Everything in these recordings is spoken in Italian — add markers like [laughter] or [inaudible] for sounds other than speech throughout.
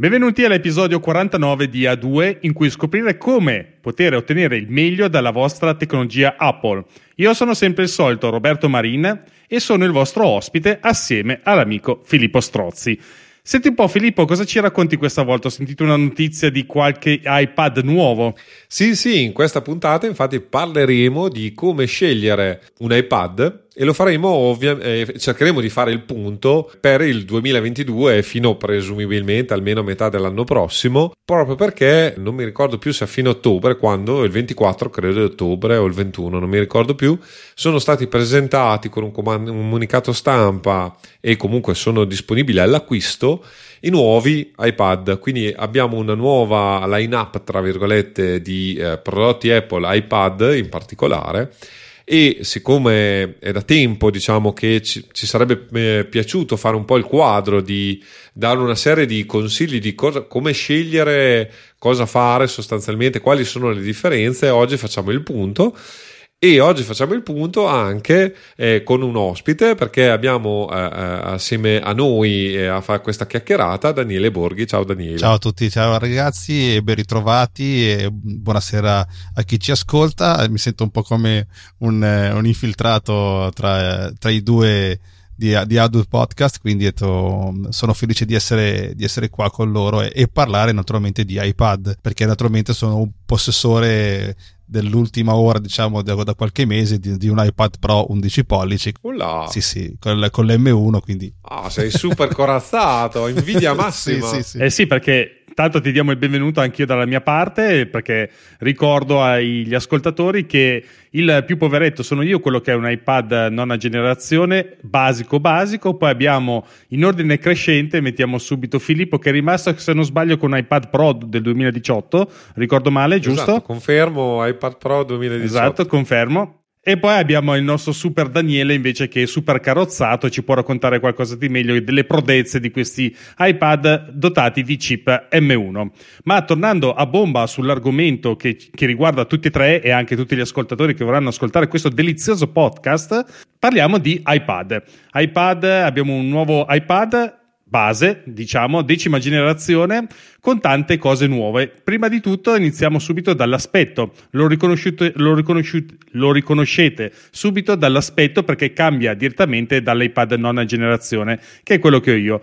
Benvenuti all'episodio 49 di A2 in cui scoprire come poter ottenere il meglio dalla vostra tecnologia Apple. Io sono sempre il solito Roberto Marin e sono il vostro ospite assieme all'amico Filippo Strozzi. Senti un po' Filippo, cosa ci racconti questa volta? Ho sentito una notizia di qualche iPad nuovo. Sì, sì, in questa puntata infatti parleremo di come scegliere un iPad e lo faremo ovviamente, eh, cercheremo di fare il punto per il 2022 fino presumibilmente almeno a metà dell'anno prossimo, proprio perché non mi ricordo più se a fine ottobre, quando il 24 credo di ottobre o il 21, non mi ricordo più, sono stati presentati con un, comunicato stampa e comunque sono disponibili all'acquisto i nuovi iPad. Quindi abbiamo una nuova line-up, tra virgolette, di eh, prodotti Apple, iPad in particolare e siccome è da tempo diciamo che ci, ci sarebbe eh, piaciuto fare un po' il quadro di dare una serie di consigli di cosa, come scegliere cosa fare sostanzialmente quali sono le differenze oggi facciamo il punto e oggi facciamo il punto anche eh, con un ospite perché abbiamo eh, eh assieme a noi eh, a fare questa chiacchierata Daniele Borghi. Ciao Daniele. Ciao a tutti, ciao ragazzi e ben ritrovati e buonasera a chi ci ascolta. Mi sento un po' come un, eh, un infiltrato tra, tra i due di, di Adult Podcast, quindi sono felice di essere, di essere qua con loro e, e, parlare naturalmente di iPad, perché naturalmente sono un possessore dell'ultima ora, diciamo, da, da qualche mese di, di, un iPad Pro 11 pollici. Ulla. Sì, sì, con, con l'M1, quindi... Ah, sei super corazzato, invidia [laughs] massima. sì, sì, sì. Eh sì, perché Tanto ti diamo il benvenuto anch'io dalla mia parte perché ricordo agli ascoltatori che il più poveretto sono io, quello che è un iPad nona generazione, basico basico, poi abbiamo in ordine crescente, mettiamo subito Filippo che è rimasto se non sbaglio con un iPad Pro del 2018, ricordo male, giusto? Esatto, confermo iPad Pro 2018. Esatto, confermo. E poi abbiamo il nostro super Daniele invece che è super carrozzato e ci può raccontare qualcosa di meglio delle prodezze di questi iPad dotati di chip M1. Ma tornando a bomba sull'argomento che, che riguarda tutti e tre e anche tutti gli ascoltatori che vorranno ascoltare questo delizioso podcast, parliamo di iPad. iPad, abbiamo un nuovo iPad base, diciamo, decima generazione, con tante cose nuove. Prima di tutto iniziamo subito dall'aspetto, lo, lo, lo riconoscete subito dall'aspetto perché cambia direttamente dall'iPad nona generazione, che è quello che ho io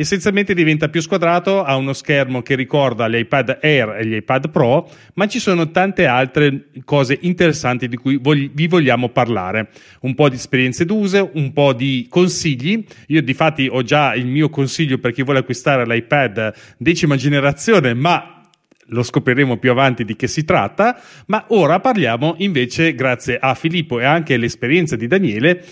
essenzialmente diventa più squadrato, ha uno schermo che ricorda gli iPad Air e gli iPad Pro, ma ci sono tante altre cose interessanti di cui vog- vi vogliamo parlare. Un po' di esperienze d'uso, un po' di consigli. Io di fatti ho già il mio consiglio per chi vuole acquistare l'iPad decima generazione, ma lo scopriremo più avanti di che si tratta, ma ora parliamo invece, grazie a Filippo e anche all'esperienza di Daniele,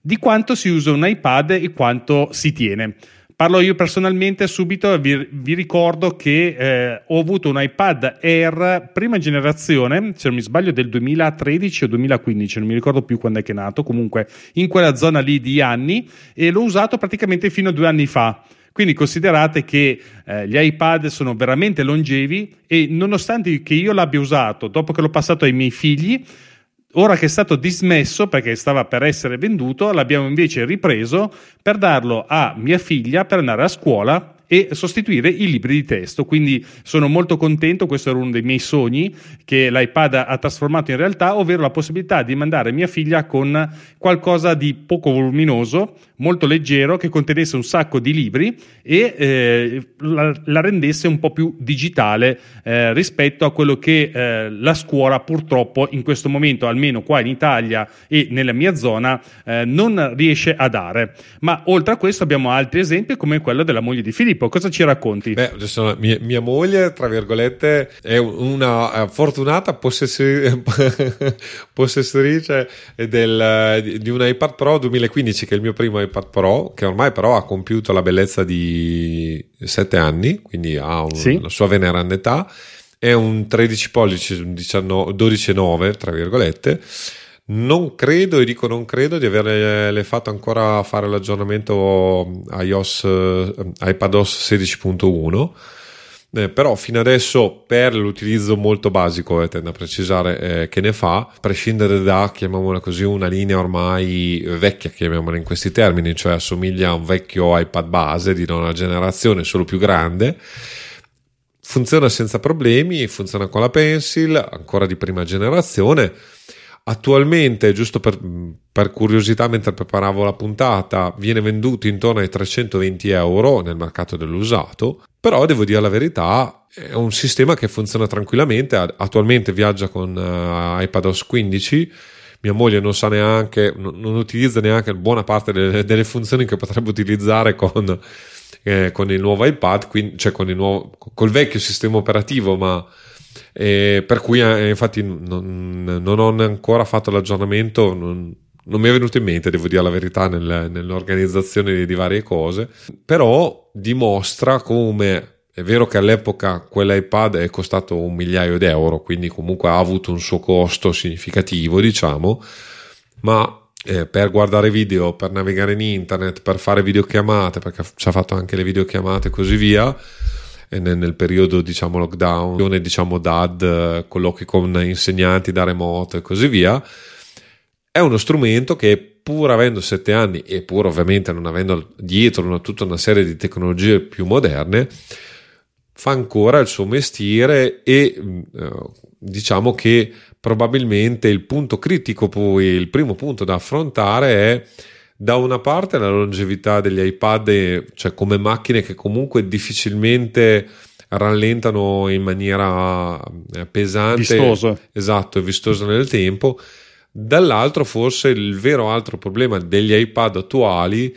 di quanto si usa un iPad e quanto si tiene. Parlo io personalmente subito, vi, vi ricordo che eh, ho avuto un iPad Air prima generazione, se non mi sbaglio del 2013 o 2015, non mi ricordo più quando è che è nato, comunque in quella zona lì di anni e l'ho usato praticamente fino a due anni fa. Quindi considerate che eh, gli iPad sono veramente longevi e nonostante che io l'abbia usato dopo che l'ho passato ai miei figli, Ora che è stato dismesso perché stava per essere venduto, l'abbiamo invece ripreso per darlo a mia figlia per andare a scuola e sostituire i libri di testo. Quindi sono molto contento, questo era uno dei miei sogni che l'iPad ha trasformato in realtà, ovvero la possibilità di mandare mia figlia con qualcosa di poco voluminoso, molto leggero, che contenesse un sacco di libri e eh, la, la, rendesse un po' più digitale eh, rispetto a quello che eh, la scuola purtroppo in questo momento, almeno qua in Italia e nella mia zona, eh, non riesce a dare. Ma oltre a questo abbiamo altri esempi come quello della moglie di Filippo Filippo, cosa ci racconti? Beh, mia, mia, moglie, tra virgolette, è una eh, fortunata possessori, [laughs] possessorice del, di un iPad Pro 2015, che è il mio primo iPad Pro, che ormai però ha compiuto la bellezza di 7 anni, quindi ha un, sì. la sua veneranda età. È un 13 pollici, 12,9 tra virgolette non credo, e dico non credo, di averle fatto ancora fare l'aggiornamento iOS, eh, iPadOS 16.1 eh, però fino adesso per l'utilizzo molto basico, eh, tendo a precisare eh, che ne fa, a prescindere da, chiamiamola così, una linea ormai vecchia, chiamiamola in questi termini, cioè assomiglia a un vecchio iPad base di nona generazione, solo più grande, funziona senza problemi, funziona con la Pencil, ancora di prima generazione. Attualmente, giusto per, per, curiosità, mentre preparavo la puntata, viene venduto intorno ai 320 euro nel mercato dell'usato. Però devo dire la verità, è un sistema che funziona tranquillamente. Attualmente viaggia con uh, iPadOS 15. Mia moglie non sa neanche, non, non utilizza neanche buona parte delle, delle funzioni che potrebbe utilizzare con eh, con il nuovo iPad, quindi, cioè con il nuovo, col vecchio sistema operativo, ma eh, per cui eh, infatti non, non, ho ancora fatto l'aggiornamento, non, non, mi è venuto in mente, devo dire la verità, nel, nell'organizzazione di, di varie cose, però dimostra come è vero che all'epoca quell'iPad è costato un migliaio di euro, quindi comunque ha avuto un suo costo significativo, diciamo, ma eh, per guardare video, per navigare in internet, per fare videochiamate, perché ci ha fatto anche le videochiamate e così via. Nel, nel, periodo diciamo lockdown, diciamo DAD, colloqui con insegnanti da remoto e così via. È uno strumento che pur avendo sette anni e pur ovviamente non avendo dietro una, tutta una serie di tecnologie più moderne, fa ancora il suo mestiere e eh, diciamo che probabilmente il punto critico poi, il primo punto da affrontare è da una parte la longevità degli iPad, cioè come macchine che comunque difficilmente rallentano in maniera eh, pesante, vistosa. esatto, vistosa nel tempo. Dall'altro, forse il vero altro problema degli iPad attuali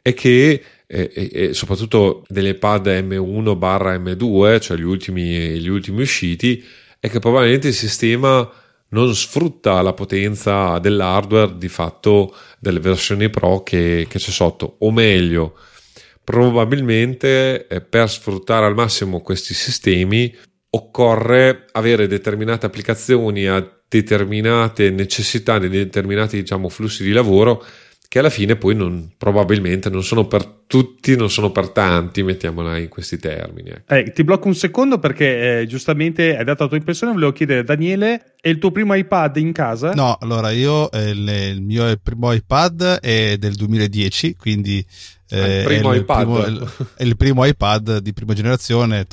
è che e, e, soprattutto degli iPad M1 barra M2, cioè gli ultimi, gli ultimi usciti, è che probabilmente il sistema non sfrutta la potenza dell'hardware di fatto delle versioni Pro che, che c'è sotto, o meglio, probabilmente eh, per sfruttare al massimo questi sistemi occorre avere determinate applicazioni a determinate necessità, determinati diciamo, flussi di lavoro che alla fine poi non, probabilmente non sono per tutti, non sono per tanti, mettiamola in questi termini. Ecco. Eh, ti blocco un secondo perché eh, giustamente hai dato la tua impressione, volevo chiedere Daniele, è il tuo primo iPad in casa? No, allora io, eh, il mio primo iPad è del 2010, quindi... Eh, il primo è iPad. Il primo, è il primo iPad di prima generazione,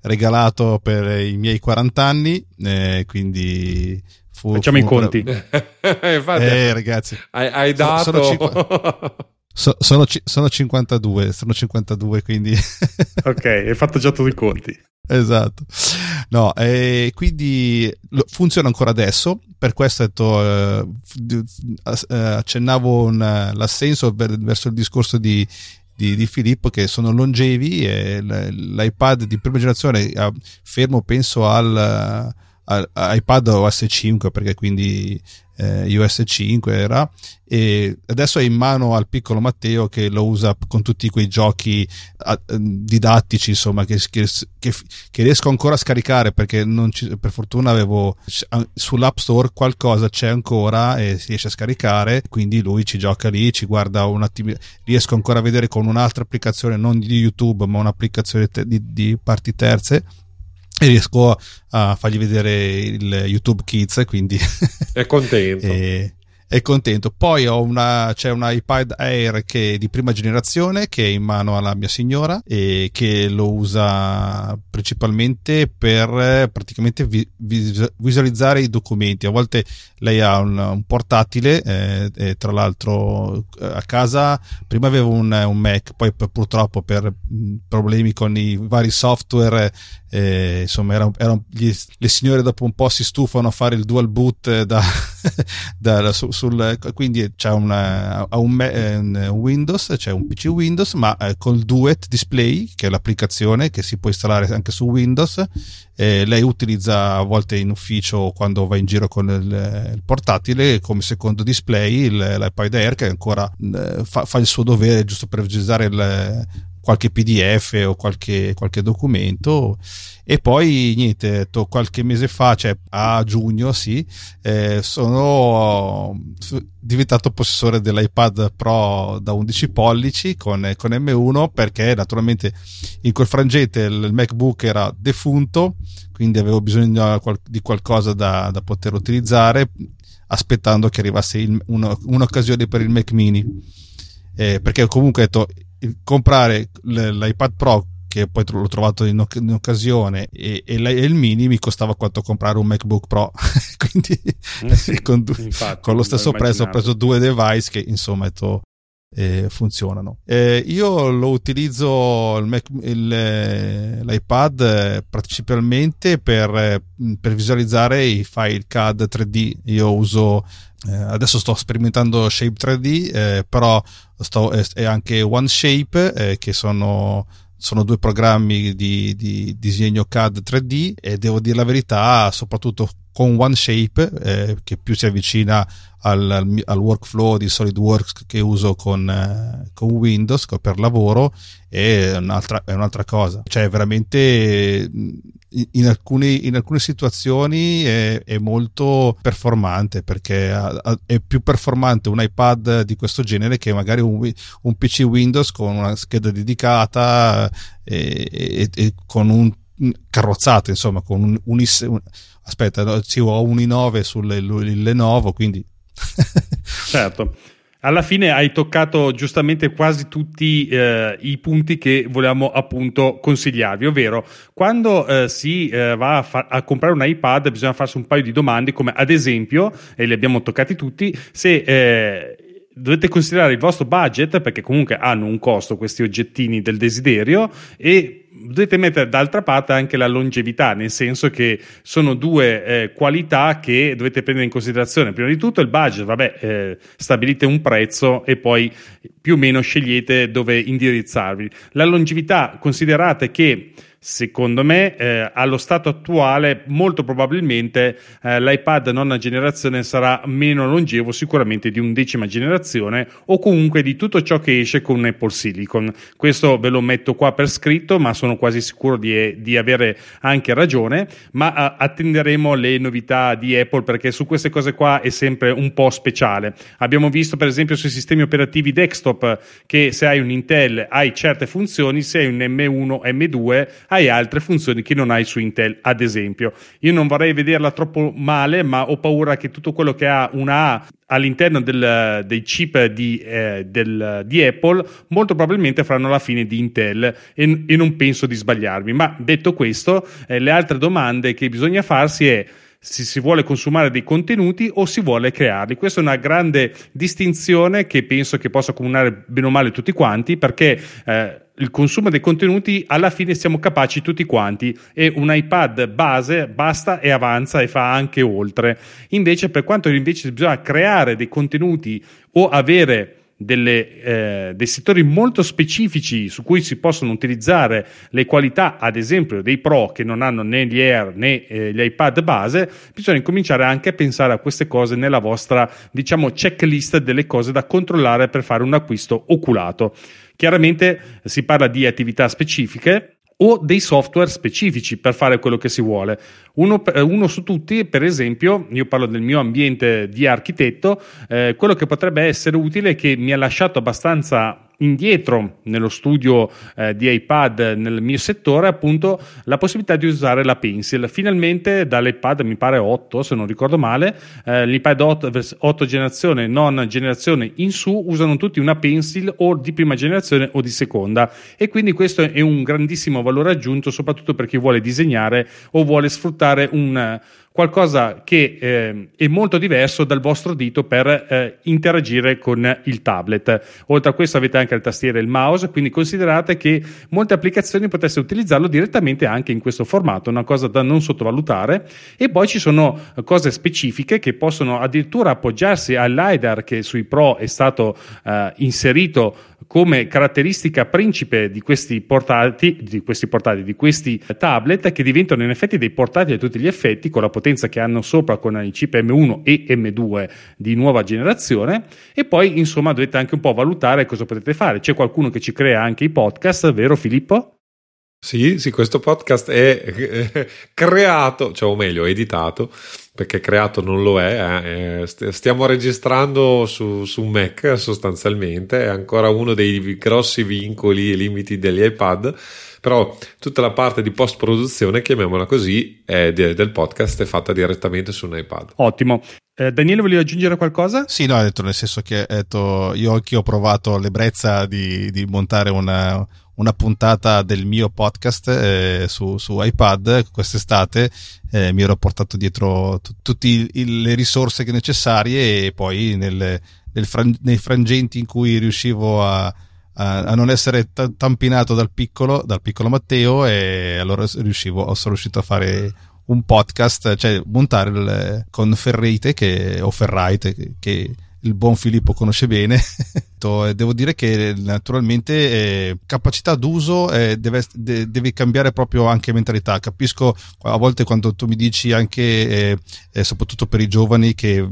regalato per i miei 40 anni, eh, quindi Fu, Facciamo fu i conti. [laughs] Infatti, eh, ragazzi, hai, hai dato. Sono, sono, so, sono, [laughs] sono, 52, sono 52, quindi. [laughs] ok, hai fatto già tutti i conti. Esatto. No, e quindi funziona ancora adesso, per questo detto, eh, eh, accennavo un, l'assenso verso il discorso di, di, di, Filippo che sono longevi e l'iPad di prima generazione fermo penso al iPad OS 5 perché quindi eh, iOS 5 era e adesso è in mano al piccolo Matteo che lo usa con tutti quei giochi a, didattici insomma che, che, che, che, riesco ancora a scaricare perché ci, per fortuna avevo sull'app store qualcosa c'è ancora e si riesce a scaricare quindi lui ci gioca lì ci guarda un attimo riesco ancora a vedere con un'altra applicazione non di YouTube ma un'applicazione te, di, di parti terze e riesco a fargli vedere il YouTube Kids quindi è contento. [laughs] E, è contento. Poi ho una, c'è un iPad Air che è di prima generazione che è in mano alla mia signora e che lo usa principalmente per praticamente vi, visualizzare i documenti. A volte lei ha un, un portatile eh, e tra l'altro eh, a casa prima avevo un, un Mac, poi purtroppo per problemi con i vari software eh, insomma erano, erano gli, le signore dopo un po' si stufano a fare il dual boot [laughs] da, da, su, sul, quindi c'è una, un, Windows, c'è un PC Windows, ma eh, col Duet Display, che è l'applicazione che si può installare anche su Windows. Eh, lei utilizza a volte in ufficio quando va in giro con il, il portatile come secondo display il, l'iPad Air che ancora eh, fa, fa, il suo dovere giusto per visualizzare il, qualche PDF o qualche, qualche documento. E poi niente, to, qualche mese fa, cioè a giugno sì, eh, sono diventato possessore dell'iPad Pro da 11 pollici con, con M1 perché naturalmente in quel frangente il MacBook era defunto quindi avevo bisogno di qualcosa da, da poter utilizzare aspettando che arrivasse il, uno, un'occasione per il Mac mini. Eh, perché comunque ho detto comprare l'iPad Pro che poi l'ho trovato in, oc- in occasione e, e, e, il mini mi costava quanto comprare un MacBook Pro. [laughs] Quindi eh sì, con, infatti, con, lo stesso prezzo ho preso due device che insomma detto, eh, funzionano. Eh, io lo utilizzo il Mac, il, eh, l'iPad eh, principalmente per, eh, per visualizzare i file CAD 3D io uso eh, adesso sto sperimentando Shape 3D, eh, però sto, eh, anche OneShape, che sono, sono, due programmi di, di, disegno CAD 3D e devo dire la verità, soprattutto con OneShape, eh, che più si avvicina al, al, workflow di SolidWorks che uso con, eh, con Windows per lavoro, è un'altra, è un'altra cosa. Cioè, veramente in, alcune, in alcune situazioni è, è, molto performante perché è più performante un iPad di questo genere che magari un, un PC Windows con una scheda dedicata e, e, e con un carrozzato insomma con un, un, aspetta sì, ho un i9 sul Lenovo quindi. [laughs] Certo. Alla fine hai toccato giustamente quasi tutti eh, i punti che volevamo appunto consigliarvi, ovvero quando eh, si eh, va a, fa- a, comprare un iPad bisogna farsi un paio di domande come ad esempio, e li abbiamo toccati tutti, se eh, dovete considerare il vostro budget perché comunque hanno un costo questi oggettini del desiderio e dovete mettere d'altra parte anche la longevità, nel senso che sono due eh, qualità che dovete prendere in considerazione. Prima di tutto il budget, vabbè, eh, stabilite un prezzo e poi più o meno scegliete dove indirizzarvi. La longevità, considerate che Secondo me, eh, allo stato attuale, molto probabilmente eh, l'iPad nona generazione sarà meno longevo, sicuramente di undecima generazione o comunque di tutto ciò che esce con Apple Silicon. Questo ve lo metto qua per scritto, ma sono quasi sicuro di, di avere anche ragione. Ma eh, attenderemo le novità di Apple perché su queste cose qua è sempre un po' speciale. Abbiamo visto, per esempio, sui sistemi operativi desktop che se hai un Intel hai certe funzioni, se hai un M1, M2 hai altre funzioni che non hai su Intel, ad esempio. Io non vorrei vederla troppo male, ma ho paura che tutto quello che ha una A all'interno del, dei chip di, eh, del, di, Apple molto probabilmente faranno la fine di Intel e, e non penso di sbagliarmi. Ma detto questo, eh, le altre domande che bisogna farsi è se si vuole consumare dei contenuti o si vuole crearli. Questa è una grande distinzione che penso che possa comunare bene o male tutti quanti perché eh, il consumo dei contenuti alla fine siamo capaci tutti quanti e un iPad base basta e avanza e fa anche oltre. Invece per quanto invece bisogna creare dei contenuti o avere delle, eh, dei settori molto specifici su cui si possono utilizzare le qualità, ad esempio, dei Pro che non hanno né gli Air né eh, gli iPad base, bisogna incominciare anche a pensare a queste cose nella vostra, diciamo, checklist delle cose da controllare per fare un acquisto oculato. Chiaramente si parla di attività specifiche o dei software specifici per fare quello che si vuole. Uno, uno, su tutti, per esempio, io parlo del mio ambiente di architetto, eh, quello che potrebbe essere utile che mi ha lasciato abbastanza indietro nello studio eh, di iPad nel mio settore appunto la possibilità di usare la pencil. Finalmente dall'iPad mi pare 8 se non ricordo male eh, l'iPad 8, 8 generazione non generazione in su usano tutti una pencil o di prima generazione o di seconda. E quindi questo è un grandissimo valore aggiunto soprattutto per chi vuole disegnare o vuole sfruttare un qualcosa che eh, è molto diverso dal vostro dito per eh, interagire con il tablet. Oltre a questo avete anche le tastiere e il mouse, quindi considerate che molte applicazioni potreste utilizzarlo direttamente anche in questo formato, una cosa da non sottovalutare. E poi ci sono cose specifiche che possono addirittura appoggiarsi al LiDAR che sui Pro è stato eh, inserito come caratteristica principe di questi portati, di questi portati, di questi tablet che diventano in effetti dei portati a tutti gli effetti con la potenza che hanno sopra con i chip M1 e M2 di nuova generazione e poi insomma dovete anche un po' valutare cosa potete fare. C'è qualcuno che ci crea anche i podcast, vero Filippo? Sì, sì, questo podcast è eh, creato, cioè o meglio, editato, perché creato non lo è. Eh, stiamo registrando su, su Mac sostanzialmente, è ancora uno dei grossi vincoli e limiti degli iPad, però tutta la parte di post produzione, chiamiamola così, del podcast è fatta direttamente su un iPad. Ottimo. Eh, Daniele, volevi aggiungere qualcosa? Sì, no, ha detto nel senso che detto, io anche ho provato l'ebbrezza di, di montare una, una, puntata del mio podcast eh, su, su, iPad quest'estate. Eh, mi ero portato dietro t- tutte le risorse necessarie e poi nel, nel fran- nei frangenti in cui riuscivo a, a, non essere t- tampinato dal piccolo, dal piccolo Matteo e allora riuscivo, sono riuscito a fare un podcast, cioè montare il, con Ferreite che, o Ferraite che, che il buon Filippo conosce bene. [laughs] Devo dire che naturalmente eh, capacità d'uso eh, deve, de, deve, cambiare proprio anche mentalità. Capisco a volte quando tu mi dici anche, eh, eh soprattutto per i giovani, che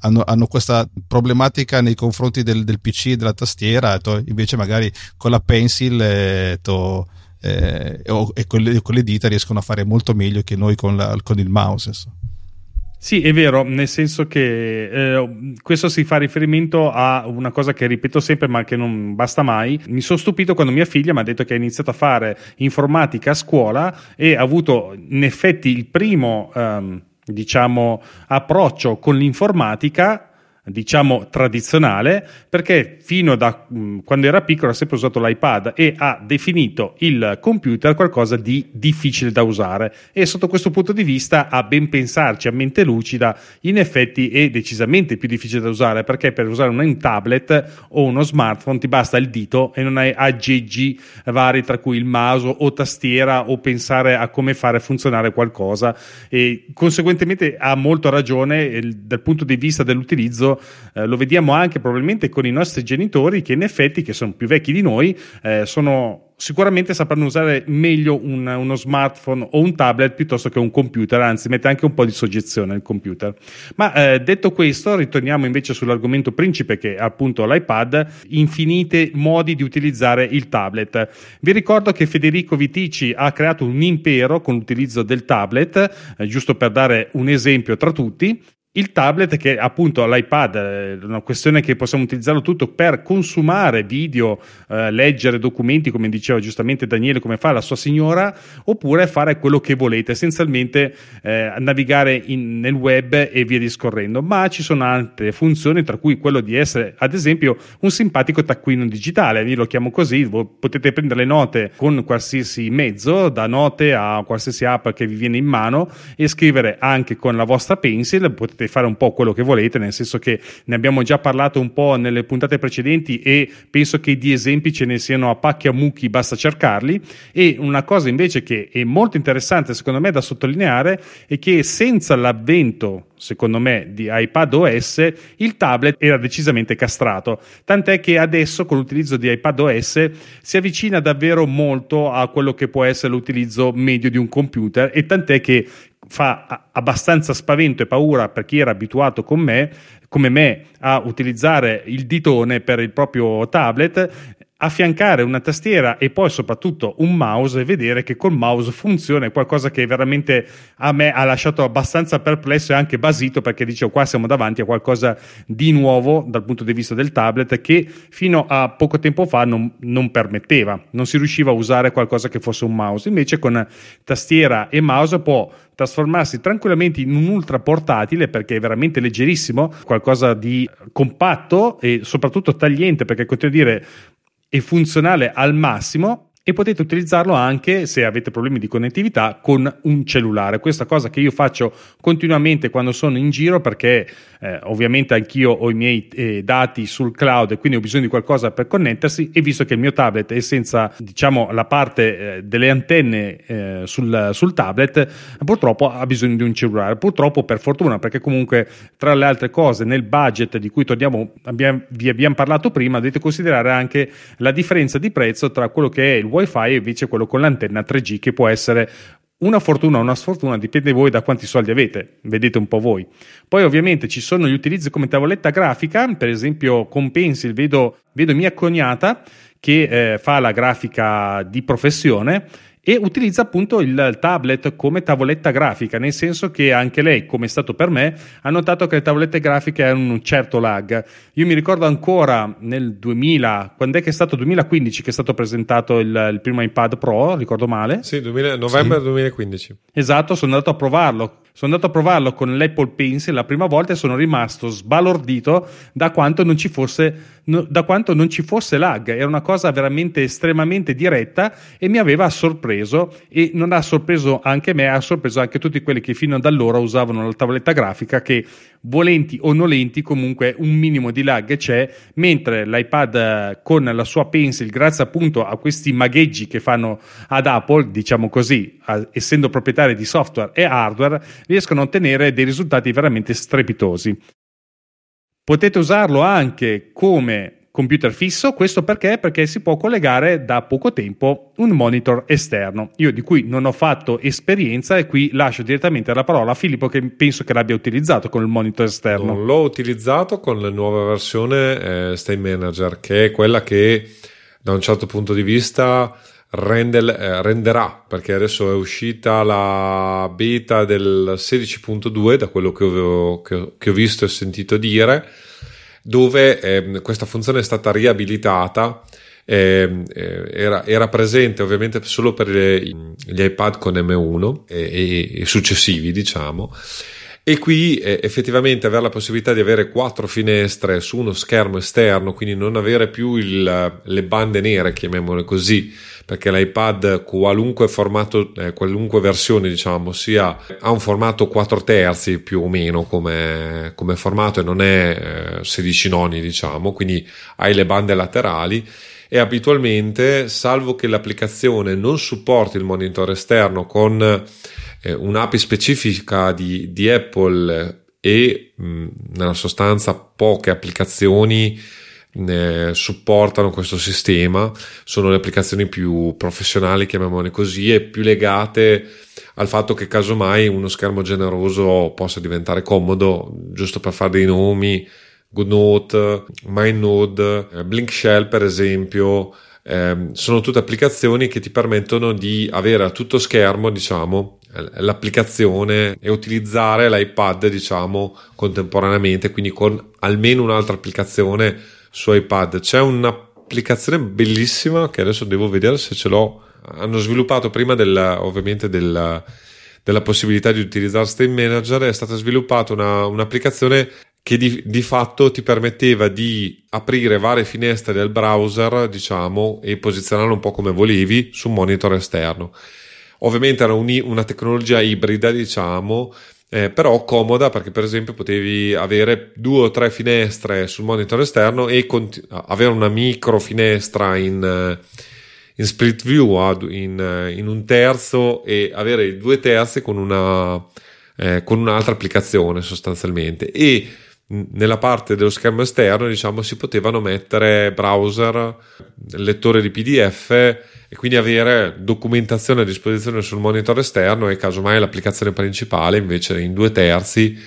hanno, hanno questa problematica nei confronti del, del PC e della tastiera, to, invece magari con la pencil eh, to, eh, e, con le, con le, dita riescono a fare molto meglio che noi con, la, con il mouse. Sì, è vero, nel senso che eh, questo si fa riferimento a una cosa che ripeto sempre ma che non basta mai. Mi sono stupito quando mia figlia mi ha detto che ha iniziato a fare informatica a scuola e ha avuto in effetti il primo, ehm, diciamo, approccio con l'informatica diciamo tradizionale perché fino da mh, mm, quando era piccolo ha sempre usato l'iPad e ha definito il computer qualcosa di difficile da usare. E sotto questo punto di vista a ben pensarci a mente lucida in effetti è decisamente più difficile da usare perché per usare un tablet o uno smartphone ti basta il dito e non hai aggeggi vari tra cui il mouse o tastiera o pensare a come fare funzionare qualcosa. E conseguentemente ha molto ragione dal punto di vista dell'utilizzo eh, lo vediamo anche probabilmente con i nostri genitori che in effetti, che sono più vecchi di noi, eh, sono sicuramente sapranno usare meglio un, uno smartphone o un tablet piuttosto che un computer, anzi mette anche un po' di soggezione il computer. Ma eh, detto questo, ritorniamo invece sull'argomento principe che è appunto l'iPad, infinite modi di utilizzare il tablet. Vi ricordo che Federico Vitici ha creato un impero con l'utilizzo del tablet, eh, giusto per dare un esempio tra tutti, il tablet che appunto l'iPad è una questione che possiamo utilizzarlo tutto per consumare video, eh, leggere documenti come diceva giustamente Daniele come fa la sua signora oppure fare quello che volete essenzialmente eh, navigare in, nel web e via discorrendo. Ma ci sono altre funzioni tra cui quello di essere ad esempio un simpatico taccuino digitale. Io lo chiamo così potete prendere le note con qualsiasi mezzo da note a qualsiasi app che vi viene in mano e scrivere anche con la vostra pencil potete potete fare un po' quello che volete, nel senso che ne abbiamo già parlato un po' nelle puntate precedenti e penso che di esempi ce ne siano a pacchi a mucchi, basta cercarli. E una cosa invece che è molto interessante secondo me da sottolineare è che senza l'avvento secondo me, di iPad OS, il tablet era decisamente castrato. Tant'è che adesso con l'utilizzo di iPad OS si avvicina davvero molto a quello che può essere l'utilizzo medio di un computer e tant'è che fa abbastanza spavento e paura per chi era abituato con me, come me a utilizzare il ditone per il proprio tablet affiancare una tastiera e poi soprattutto un mouse e vedere che col mouse funziona è qualcosa che veramente a me ha lasciato abbastanza perplesso e anche basito perché dicevo qua siamo davanti a qualcosa di nuovo dal punto di vista del tablet che fino a poco tempo fa non, non permetteva, non si riusciva a usare qualcosa che fosse un mouse, invece con tastiera e mouse può trasformarsi tranquillamente in un ultra portatile perché è veramente leggerissimo, qualcosa di compatto e soprattutto tagliente perché continuo a dire è funzionale al massimo e potete utilizzarlo anche se avete problemi di connettività con un cellulare. Questa cosa che io faccio continuamente quando sono in giro perché eh, ovviamente anch'io ho i miei eh, dati sul cloud e quindi ho bisogno di qualcosa per connettersi e visto che il mio tablet è senza diciamo la parte eh, delle antenne eh, sul, sul, tablet purtroppo ha bisogno di un cellulare. Purtroppo per fortuna perché comunque tra le altre cose nel budget di cui torniamo, abbiamo, vi abbiamo parlato prima dovete considerare anche la differenza di prezzo tra quello che è il wifi e invece quello con l'antenna 3G che può essere una fortuna o una sfortuna, dipende voi da quanti soldi avete, vedete un po' voi. Poi ovviamente ci sono gli utilizzi come tavoletta grafica, per esempio con Pencil vedo, vedo mia cognata che eh, fa la grafica di professione e utilizza appunto il tablet come tavoletta grafica, nel senso che anche lei, come è stato per me, ha notato che le tavolette grafiche hanno un certo lag. Io mi ricordo ancora nel 2000, quando è che è stato 2015 che è stato presentato il, il primo iPad Pro, ricordo male? Sì, 2000, novembre sì. 2015. Esatto, sono andato a provarlo sono andato a provarlo con l'Apple Pencil la prima volta e sono rimasto sbalordito da quanto non ci fosse, no, da quanto non ci fosse lag. Era una cosa veramente estremamente diretta e mi aveva sorpreso e non ha sorpreso anche me, ha sorpreso anche tutti quelli che fino ad allora usavano la tavoletta grafica che volenti o nolenti comunque un minimo di lag c'è, mentre l'iPad eh, con la sua Pencil, grazie appunto a questi magheggi che fanno ad Apple, diciamo così, essendo proprietari di software e hardware, riescono a ottenere dei risultati veramente strepitosi. Potete usarlo anche come computer fisso, questo perché? Perché si può collegare da poco tempo un monitor esterno. Io di cui non ho fatto esperienza e qui lascio direttamente la parola a Filippo che penso che l'abbia utilizzato con il monitor esterno. Non l'ho utilizzato con la nuova versione eh, Stay Manager, che è quella che da un certo punto di vista rende, eh, renderà, perché adesso è uscita la beta del 16.2, da quello che ho, che, che ho visto e sentito dire dove eh, questa funzione è stata riabilitata. Eh, era, era, presente ovviamente solo per le, gli iPad con M1 e, e, e successivi, diciamo. E qui eh, effettivamente avere la possibilità di avere quattro finestre su uno schermo esterno, quindi non avere più il, le bande nere, chiamiamole così, perché l'iPad qualunque formato, eh, qualunque versione diciamo sia ha un formato 4 terzi più o meno come, come formato e non è eh, 16 noni diciamo, quindi hai le bande laterali e abitualmente salvo che l'applicazione non supporti il monitor esterno con eh, un'API specifica di, di Apple e mh, nella sostanza poche applicazioni supportano questo sistema, sono le applicazioni più professionali, chiamiamole così, e più legate al fatto che casomai uno schermo generoso possa diventare comodo, giusto per fare dei nomi, GoodNote, MindNode, eh, Blink Shell per esempio, eh, sono tutte applicazioni che ti permettono di avere a tutto schermo, diciamo, l'applicazione e utilizzare l'iPad, diciamo, contemporaneamente, quindi con almeno un'altra applicazione su iPad. C'è un'applicazione bellissima che adesso devo vedere se ce l'ho. Hanno sviluppato prima della, ovviamente della, della possibilità di utilizzare Steam Manager. È stata sviluppata una, un'applicazione che di, di, fatto ti permetteva di aprire varie finestre del browser, diciamo, e posizionarlo un po' come volevi su un monitor esterno. Ovviamente era un, una tecnologia ibrida, diciamo, eh, però comoda perché per esempio potevi avere due o tre finestre sul monitor esterno e conti- avere una micro finestra in, eh, in split view in, eh, in, un terzo e avere due terzi con, una, eh, con un'altra applicazione sostanzialmente e nella parte dello schermo esterno diciamo si potevano mettere browser lettore di pdf e quindi avere documentazione a disposizione sul monitor esterno e casomai l'applicazione principale invece in due terzi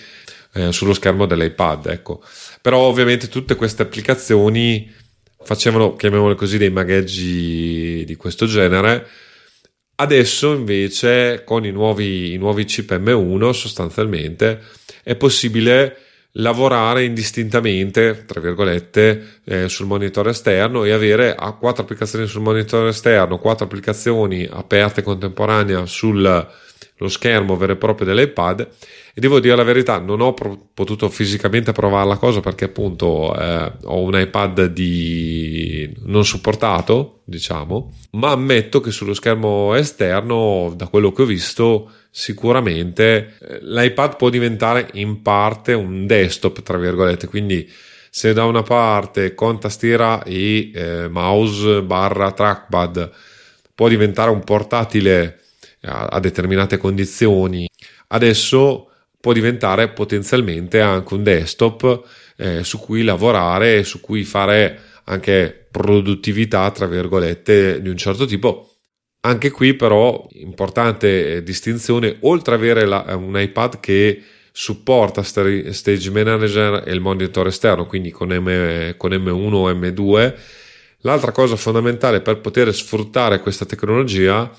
eh, sullo schermo dell'iPad. Ecco. Però ovviamente tutte queste applicazioni facevano, chiamiamole così, dei magheggi di questo genere. Adesso invece con i nuovi, i nuovi chip M1 sostanzialmente è possibile lavorare indistintamente, tra virgolette, eh, sul monitor esterno e avere a quattro applicazioni sul monitor esterno, quattro applicazioni aperte contemporanea sullo schermo vero e proprio dell'iPad e devo dire la verità, non ho pro- potuto fisicamente provare la cosa perché appunto eh, ho un iPad di non supportato, diciamo, ma ammetto che sullo schermo esterno, da quello che ho visto, sicuramente eh, l'iPad può diventare in parte un desktop, tra virgolette, quindi se da una parte con tastiera e eh, mouse barra trackpad può diventare un portatile a, a determinate condizioni, adesso può diventare potenzialmente anche un desktop eh, su cui lavorare su cui fare anche produttività, tra virgolette, di un certo tipo. Anche qui però, importante eh, distinzione, oltre ad avere la, un iPad che supporta Stage Manager e il monitor esterno, quindi con, M, con M1 o M2, l'altra cosa fondamentale per poter sfruttare questa tecnologia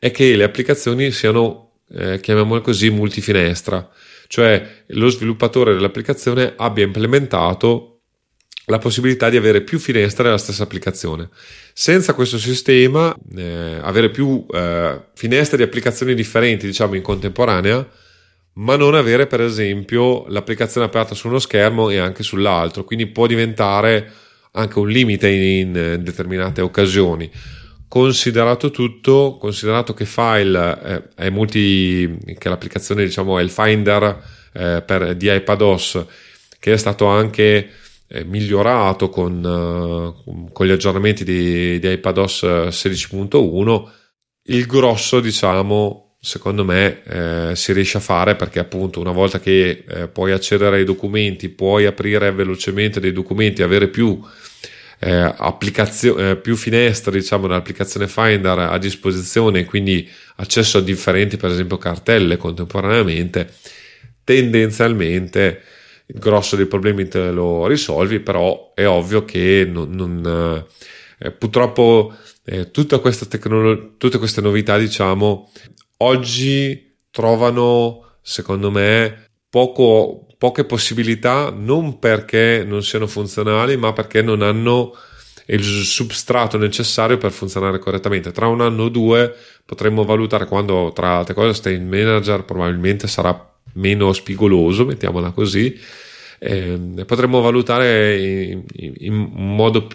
è che le applicazioni siano, eh, chiamiamole così, multifinestra cioè lo sviluppatore dell'applicazione abbia implementato la possibilità di avere più finestre nella stessa applicazione. Senza questo sistema, eh, avere più eh, finestre di applicazioni differenti, diciamo in contemporanea, ma non avere per esempio l'applicazione aperta su uno schermo e anche sull'altro, quindi può diventare anche un limite in, in determinate occasioni. Considerato tutto, considerato che File eh, è multi, che l'applicazione diciamo è il Finder eh, per, di iPadOS, che è stato anche eh, migliorato con, uh, con, gli aggiornamenti di, di iPadOS 16.1, il grosso diciamo secondo me eh, si riesce a fare perché appunto una volta che eh, puoi accedere ai documenti, puoi aprire velocemente dei documenti, avere più eh, applicazio- eh, più finestre diciamo nell'applicazione Finder a disposizione quindi accesso a differenti per esempio cartelle contemporaneamente tendenzialmente il grosso dei problemi te lo risolvi però è ovvio che non, non eh, purtroppo eh, tutta questa tecnologia tutte queste novità diciamo oggi trovano secondo me poco poche possibilità non perché non siano funzionali, ma perché non hanno il substrato necessario per funzionare correttamente. Tra un anno o due potremmo valutare quando, tra altre cose, State Manager probabilmente sarà meno spigoloso, mettiamola così. Eh, potremmo valutare in, in, modo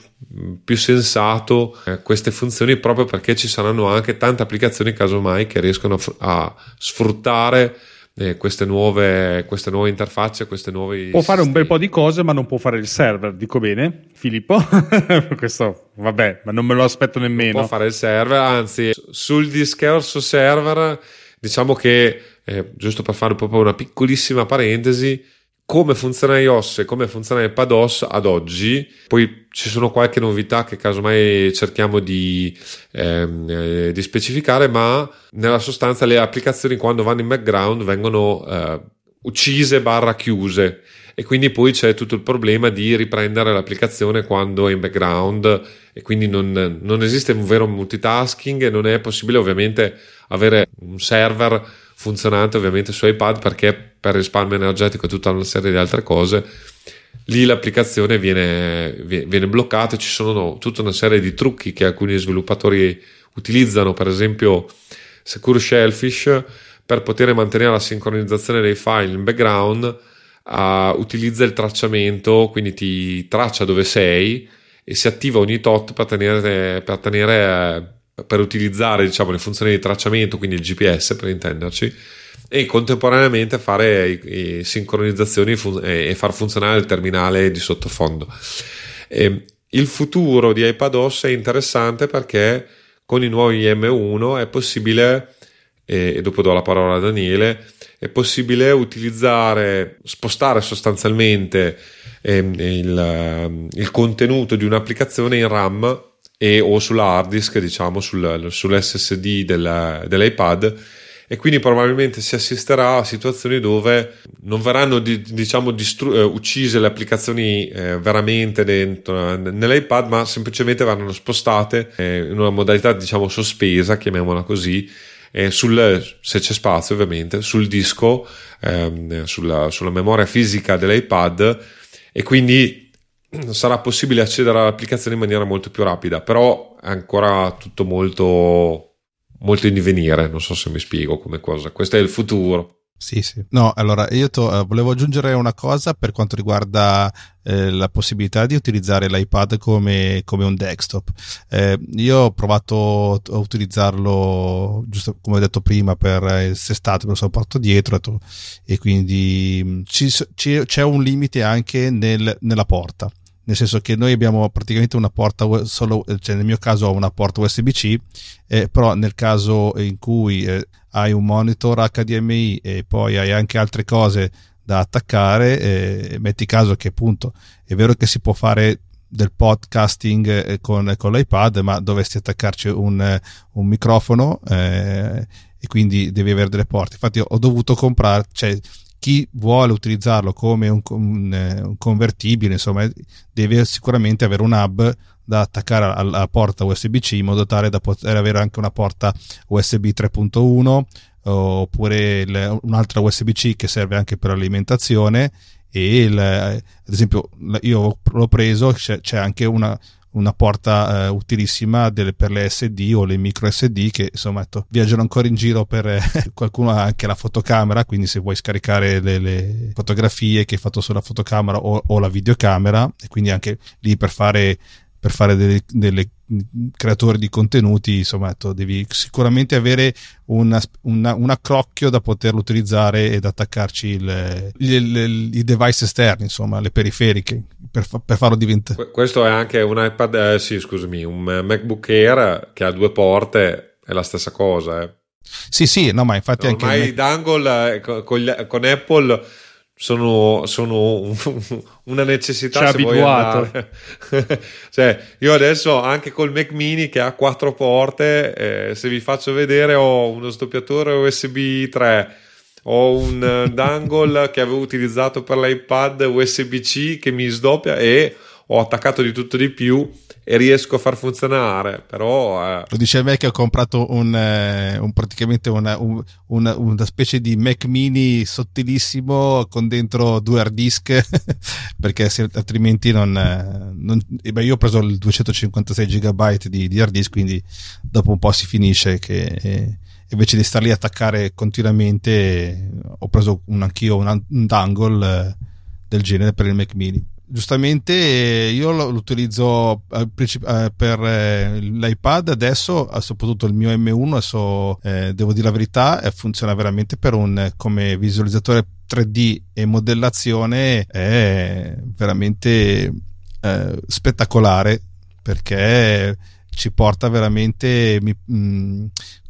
più sensato eh, queste funzioni proprio perché ci saranno anche tante applicazioni casomai che riescono a, a sfruttare eh, queste, nuove, queste nuove interfacce, queste nuove... Può fare un bel po' di cose, ma non può fare il server, dico bene, Filippo? [laughs] Questo, vabbè, ma non me lo aspetto nemmeno. Non può fare il server, anzi, sul discorso server, diciamo che, eh, giusto per fare proprio una piccolissima parentesi, come funziona iOS e come funziona il PadOS ad oggi. Poi ci sono qualche novità che casomai cerchiamo di, ehm, eh, di specificare, ma nella sostanza le applicazioni quando vanno in background vengono eh, uccise barra chiuse e quindi poi c'è tutto il problema di riprendere l'applicazione quando è in background e quindi non, non esiste un vero multitasking e non è possibile ovviamente avere un server funzionante ovviamente su iPad perché per risparmio energetico e tutta una serie di altre cose lì l'applicazione viene, viene bloccata ci sono tutta una serie di trucchi che alcuni sviluppatori utilizzano per esempio Secure Shellfish per poter mantenere la sincronizzazione dei file in background uh, utilizza il tracciamento quindi ti traccia dove sei e si attiva ogni tot per tenere, per tenere per utilizzare diciamo, le funzioni di tracciamento, quindi il GPS per intenderci, e contemporaneamente fare i, i sincronizzazioni fun- e far funzionare il terminale di sottofondo. E il futuro di iPadOS è interessante perché con i nuovi M1 è possibile, e, e dopo do la parola a Daniele, è possibile utilizzare, spostare sostanzialmente eh, il, il contenuto di un'applicazione in RAM e, o sulla hard disk, diciamo sul, sull'SSD della, dell'iPad. E quindi probabilmente si assisterà a situazioni dove non verranno di, diciamo distru- eh, uccise le applicazioni eh, veramente dentro nell'iPad ma semplicemente verranno spostate eh, in una modalità diciamo sospesa chiamiamola così sul, se c'è spazio ovviamente sul disco ehm, sulla, sulla memoria fisica dell'iPad. E quindi [clears throat] sarà possibile accedere all'applicazione in maniera molto più rapida, però è ancora tutto molto, molto in divenire, non so se mi spiego come cosa, questo è il futuro. Sì, sì. No, allora io to, uh, volevo aggiungere una cosa per quanto riguarda eh, la possibilità di utilizzare l'iPad come, come un desktop. Eh, io ho provato a utilizzarlo, giusto come ho detto prima, per il sestato, me lo porto dietro e quindi mm, ci, ci, c'è un limite anche nel, nella porta nel senso che noi abbiamo praticamente una porta solo, cioè nel mio caso ho una porta USB-C, eh, però nel caso in cui eh, hai un monitor HDMI e poi hai anche altre cose da attaccare, eh, metti caso che appunto è vero che si può fare del podcasting eh, con, con l'iPad, ma dovresti attaccarci un, eh, un microfono eh, e quindi devi avere delle porte. Infatti ho dovuto comprare, cioè chi vuole utilizzarlo come un, un, eh, un, convertibile, insomma, deve sicuramente avere un hub da attaccare alla porta USB-C in modo tale da poter avere anche una porta USB 3.1 oppure il, un'altra USB-C che serve anche per l'alimentazione e il, ad esempio io l'ho preso c'è, c'è anche una, una porta eh, utilissima delle, per le SD o le micro SD che insomma ecco, viaggiano ancora in giro per eh, [laughs] qualcuno ha anche la fotocamera quindi se vuoi scaricare le, le fotografie che hai fatto sulla fotocamera o, o, la videocamera e quindi anche lì per fare per fare delle, delle creatori di contenuti, insomma, devi sicuramente avere una, una, un accrocchio da poterlo utilizzare ed attaccarci il, il, il, i device esterni, insomma, le periferiche per, per farlo diventare. Questo è anche un iPad, eh, sì, scusami, un MacBook Air che ha due porte, è la stessa cosa, eh. Sì, sì, no, ma infatti no, anche. Ormai i dangle eh, con, con Apple sono, sono [laughs] una necessità se abituato. [laughs] cioè, io adesso anche col Mac Mini che ha quattro porte, eh, se vi faccio vedere ho uno sdoppiatore USB 3, ho un eh, dangle che avevo utilizzato per l'iPad USB-C che mi sdoppia e ho attaccato di tutto di più e riesco a far funzionare. Però eh. lo dice a me che ho comprato un, eh, un praticamente una, un, una, una, specie di Mac mini sottilissimo con dentro due hard disk [laughs] perché se, altrimenti non, eh, non eh, beh, io ho preso il 256 GB di, di, hard disk quindi dopo un po' si finisce che eh, invece di star lì a attaccare continuamente ho preso un, anch'io un, un dangle eh, del genere per il Mac mini. Giustamente io lo, utilizzo eh, eh, per eh, l'iPad adesso, soprattutto il mio M1, adesso eh, devo dire la verità, eh, funziona veramente per un come visualizzatore 3D e modellazione è veramente eh, spettacolare perché ci porta veramente mi, mh, mm,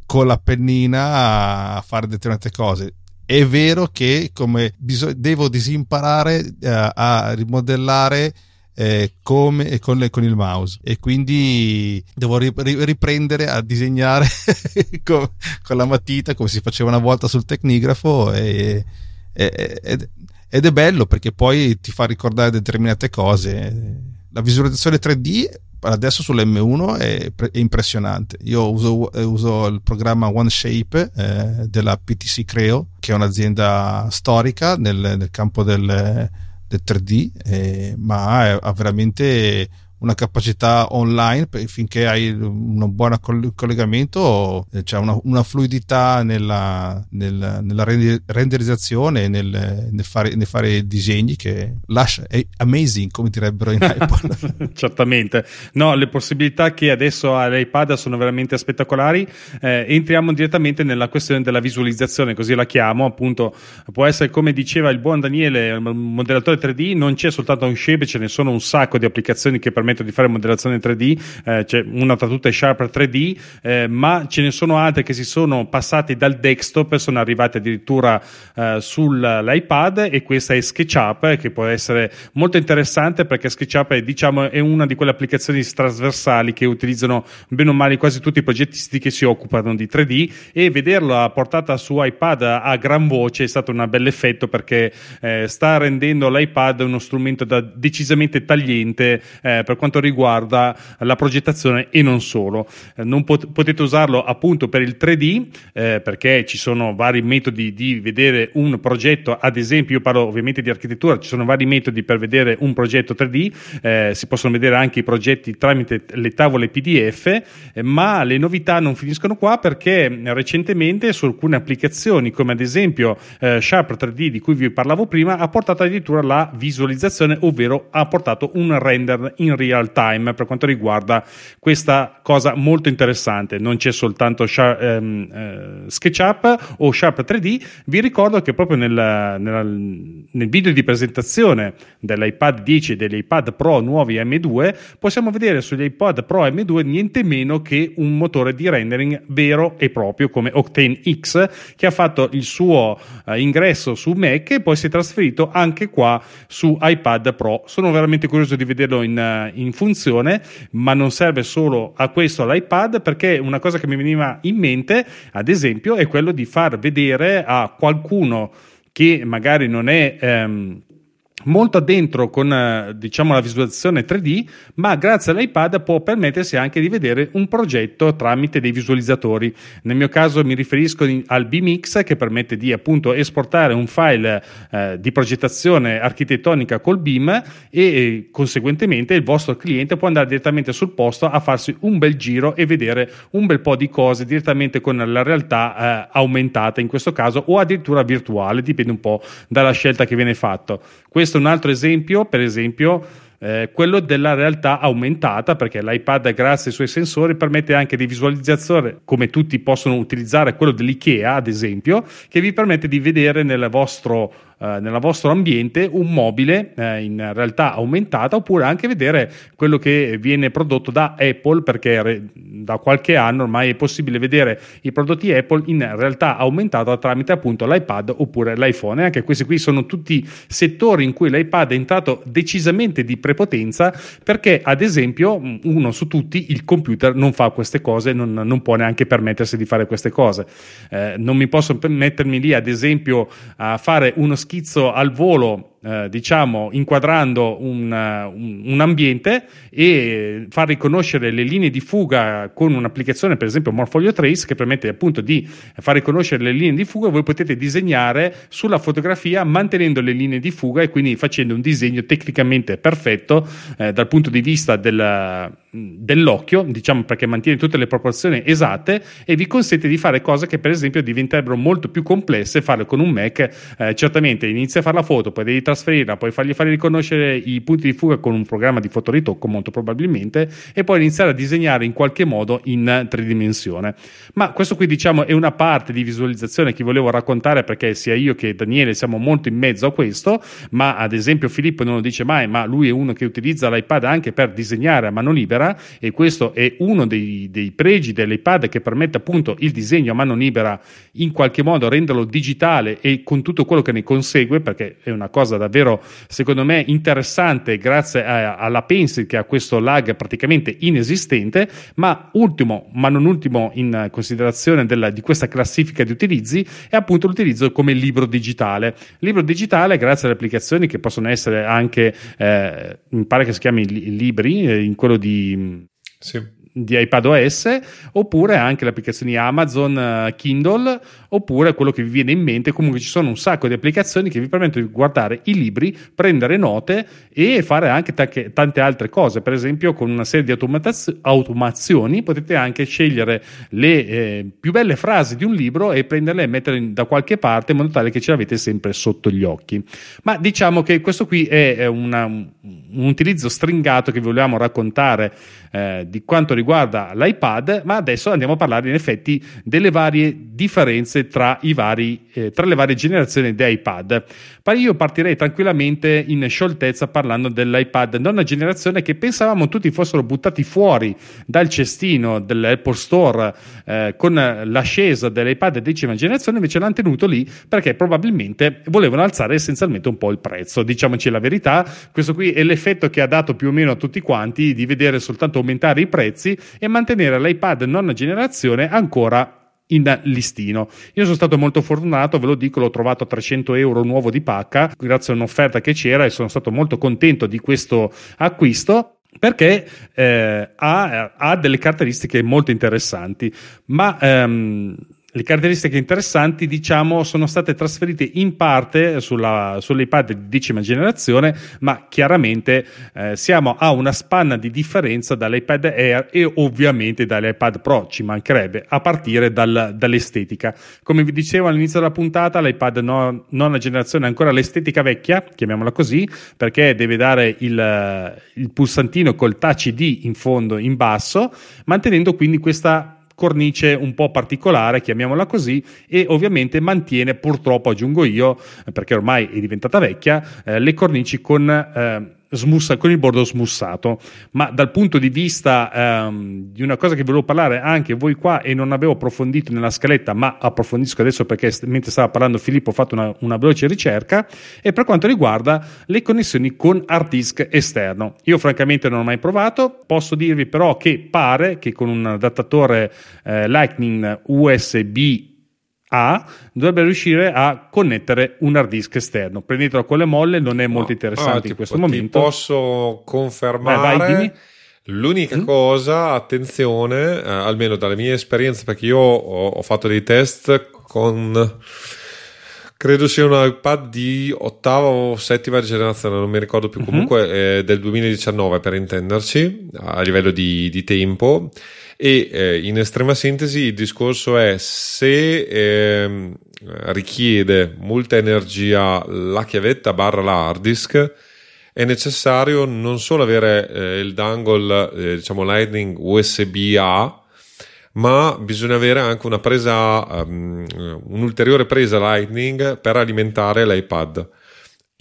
con la pennina a fare determinate cose. È vero che come bisog- devo disimparare uh, a rimodellare eh, come con, le, con, il mouse. E quindi devo ri, riprendere a disegnare [laughs] con, con, la matita come si faceva una volta sul tecnigrafo e, e, ed, ed, è bello perché poi ti fa ricordare determinate cose. La visualizzazione 3D adesso sull'M1 è, è impressionante. Io uso, uso, il programma OneShape eh, della PTC Creo, che è un'azienda storica nel, nel campo del, del 3D, eh, ma ha veramente una capacità online finché hai un buon collegamento, eh, c'è una, una, fluidità nella, nella, nella renderizzazione, nel, nel, fare, nel fare disegni che lascia, è amazing come direbbero in [laughs] iPad. Certamente, no, le possibilità che adesso ha l'iPad sono veramente spettacolari. Eh, entriamo direttamente nella questione della visualizzazione, così la chiamo, appunto, può essere come diceva il buon Daniele, il modellatore 3D, non c'è soltanto un shape, ce ne sono un sacco di applicazioni che permettono permettono di fare modellazione 3D, eh, c'è una tra tutte Sharper 3D, eh, ma ce ne sono altre che si sono passati dal desktop e sono arrivate addirittura eh, sull'iPad e questa è SketchUp che può essere molto interessante perché SketchUp è, diciamo, è una di quelle applicazioni trasversali che utilizzano bene o male quasi tutti i progettisti che si occupano di 3D e vederla portata su iPad a gran voce è stato un bel effetto perché eh, sta rendendo l'iPad uno strumento da decisamente tagliente eh, per quanto riguarda la progettazione e non solo. Eh, non pot- potete usarlo appunto per il 3D eh, perché ci sono vari metodi di vedere un progetto, ad esempio io parlo ovviamente di architettura, ci sono vari metodi per vedere un progetto 3D, eh, si possono vedere anche i progetti tramite le tavole PDF, eh, ma le novità non finiscono qua perché recentemente su alcune applicazioni come ad esempio eh, Sharp 3D di cui vi parlavo prima ha portato addirittura la visualizzazione, ovvero ha portato un render in real time per quanto riguarda questa cosa molto interessante. Non c'è soltanto Sharp, ehm, eh, SketchUp o Sharp 3D, vi ricordo che proprio nel, nel, nel video di presentazione dell'iPad 10 e dell'iPad Pro nuovi M2 possiamo vedere sugli iPad Pro M2 niente meno che un motore di rendering vero e proprio come Octane X che ha fatto il suo uh, ingresso su Mac e poi si è trasferito anche qua su iPad Pro. Sono veramente curioso di vederlo in, uh, in funzione, ma non serve solo a questo l'iPad perché una cosa che mi veniva in mente, ad esempio, è quello di far vedere a qualcuno che magari non è ehm, molto addentro con eh, diciamo la visualizzazione 3D, ma grazie all'iPad può permettersi anche di vedere un progetto tramite dei visualizzatori. Nel mio caso mi riferisco al BMX che permette di appunto esportare un file eh, di progettazione architettonica col BIM e, e conseguentemente il vostro cliente può andare direttamente sul posto a farsi un bel giro e vedere un bel po' di cose direttamente con la realtà eh, aumentata in questo caso o addirittura virtuale, dipende un po' dalla scelta che viene fatta. Questo questo è un altro esempio, per esempio, eh, quello della realtà aumentata, perché l'iPad, grazie ai suoi sensori, permette anche di visualizzazione, come tutti possono utilizzare quello dell'IKEA, ad esempio, che vi permette di vedere nel vostro eh, nel vostro ambiente un mobile eh, in realtà aumentata oppure anche vedere quello che viene prodotto da Apple perché re, da qualche anno ormai è possibile vedere i prodotti Apple in realtà aumentata tramite appunto l'iPad oppure l'iPhone. E anche questi qui sono tutti settori in cui l'iPad è entrato decisamente di prepotenza perché ad esempio uno su tutti il computer non fa queste cose non, non può neanche permettersi di fare queste cose. Eh, non mi posso mettermi lì ad esempio a fare uno schema schizzo al volo eh, diciamo, inquadrando un, un, un, ambiente e far riconoscere le linee di fuga con un'applicazione, per esempio Morfolio Trace, che permette appunto di far riconoscere le linee di fuga. Voi potete disegnare sulla fotografia mantenendo le linee di fuga e quindi facendo un disegno tecnicamente perfetto eh, dal punto di vista del, dell'occhio, diciamo perché mantiene tutte le proporzioni esatte e vi consente di fare cose che per esempio diventerebbero molto più complesse farle con un Mac. Eh, certamente inizia a fare la foto, poi devi trasferirla, poi fargli fare riconoscere i punti di fuga con un programma di fotoritocco molto probabilmente e poi iniziare a disegnare in qualche modo in tridimensione. Ma questo qui diciamo è una parte di visualizzazione che volevo raccontare perché sia io che Daniele siamo molto in mezzo a questo, ma ad esempio Filippo non lo dice mai, ma lui è uno che utilizza l'iPad anche per disegnare a mano libera e questo è uno dei, dei pregi dell'iPad che permette appunto il disegno a mano libera in qualche modo renderlo digitale e con tutto quello che ne consegue perché è una cosa davvero secondo me interessante grazie a, alla Pencil che ha questo lag praticamente inesistente. Ma ultimo ma non ultimo in considerazione della, di questa classifica di utilizzi è appunto l'utilizzo come libro digitale. Libro digitale grazie alle applicazioni che possono essere anche eh, mi pare che si chiami libri eh, in quello di sì. di iPadOS oppure anche le applicazioni Amazon uh, Kindle oppure quello che vi viene in mente. Comunque ci sono un sacco di applicazioni che vi permettono di guardare i libri prendere note e fare anche t- tante altre cose. Per esempio con una serie di automaz- automazioni potete anche scegliere le eh, più belle frasi di un libro e prenderle e metterle da qualche parte in modo tale che ce l'avete sempre sotto gli occhi. Ma diciamo che questo qui è una, un utilizzo stringato che vogliamo raccontare eh, di quanto riguarda l'iPad, ma adesso andiamo a parlare in effetti delle varie differenze tra, vari, eh, tra le varie generazioni di iPad. Io partirei tranquillamente in scioltezza parlando dell'iPad nona generazione che pensavamo tutti fossero buttati fuori dal cestino dell'Apple Store eh, con l'ascesa dell'iPad decima generazione, invece l'hanno tenuto lì perché probabilmente volevano alzare essenzialmente un po' il prezzo. Diciamoci la verità, questo qui è l'effetto che ha dato più o meno a tutti quanti di vedere soltanto aumentare i prezzi e mantenere l'iPad nona generazione ancora in listino. Io sono stato molto fortunato, ve lo dico, l'ho trovato a 300 euro nuovo di pacca, grazie a un'offerta che c'era e sono stato molto contento di questo acquisto perché eh, ha, ha, delle caratteristiche molto interessanti, ma ehm, le caratteristiche interessanti, diciamo, sono state trasferite in parte sulla, sull'iPad di decima generazione, ma chiaramente eh, siamo a una spanna di differenza dall'iPad Air e ovviamente dall'iPad Pro, ci mancherebbe, a partire dal, dall'estetica. Come vi dicevo all'inizio della puntata, l'iPad no, nona generazione ha ancora l'estetica vecchia, chiamiamola così, perché deve dare il, il pulsantino col touch ID in fondo, in basso, mantenendo quindi questa cornice un po' particolare, chiamiamola così, e ovviamente mantiene purtroppo, aggiungo io, perché ormai è diventata vecchia, eh, le cornici con... Eh, smussa, con il bordo smussato. Ma dal punto di vista ehm, di una cosa che volevo parlare anche voi qua e non avevo approfondito nella scaletta, ma approfondisco adesso perché mentre stava parlando Filippo ho fatto una, una veloce ricerca, e per quanto riguarda le connessioni con hard disk esterno. Io francamente non ho mai provato, posso dirvi però che pare che con un adattatore eh, Lightning USB a dovrebbe riuscire a connettere un hard disk esterno. Prendetelo con le molle, non è molto interessante ah, in questo ti momento. posso confermare. Vai, vai, L'unica mm? cosa, attenzione, eh, almeno dalle mie esperienze, perché io ho, ho, fatto dei test con credo sia un iPad di ottava o settima generazione, non mi ricordo più, mhm. comunque mm-hmm. eh, del 2019 per intenderci, a livello di, di tempo e eh, in estrema sintesi il discorso è se eh, richiede molta energia la chiavetta barra la hard disk è necessario non solo avere eh, il dangle eh, diciamo lightning USB A ma bisogna avere anche una presa um, un'ulteriore presa lightning per alimentare l'iPad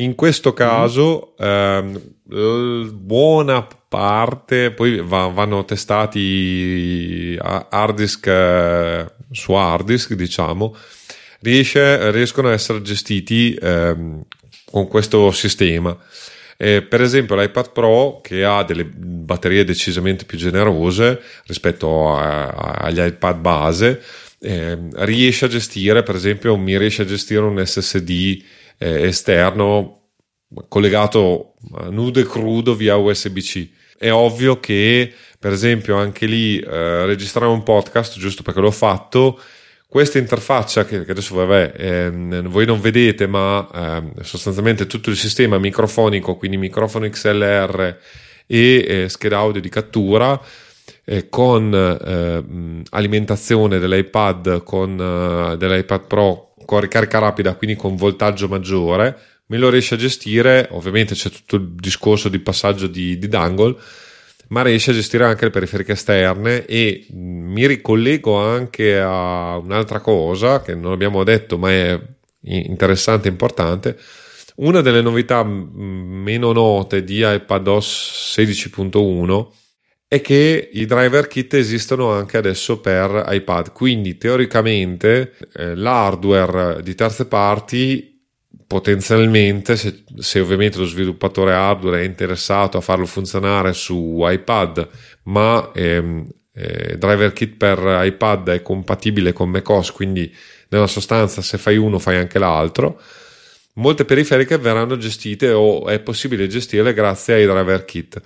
in questo caso mm. ehm, buona parte, poi va, vanno testati hard disk eh, su hard disk, diciamo, riesce, riescono a essere gestiti ehm, con questo sistema. Eh, per esempio l'iPad Pro che ha delle batterie decisamente più generose rispetto a, a, agli iPad base eh, riesce a gestire per esempio mi riesce a gestire un SSD eh, esterno collegato nudo e crudo via USB-C è ovvio che, per esempio, anche lì eh, registrare un podcast, giusto perché l'ho fatto, questa interfaccia che, che adesso vabbè, eh, voi non vedete, ma eh, sostanzialmente tutto il sistema microfonico, quindi microfono XLR e eh, scheda audio di cattura, eh, con eh, alimentazione dell'iPad, con eh, dell'iPad Pro con ricarica rapida, quindi con voltaggio maggiore me lo riesce a gestire, ovviamente c'è tutto il discorso di passaggio di, di dangle, ma riesce a gestire anche le periferiche esterne e mi ricollego anche a un'altra cosa che non abbiamo detto ma è interessante e importante. Una delle novità meno note di iPadOS 16.1 è che i driver kit esistono anche adesso per iPad, quindi teoricamente eh, l'hardware di terze parti potenzialmente, se, se, ovviamente lo sviluppatore hardware è interessato a farlo funzionare su iPad, ma ehm, eh, driver kit per iPad è compatibile con macOS, quindi nella sostanza se fai uno fai anche l'altro, molte periferiche verranno gestite o è possibile gestirle grazie ai driver kit.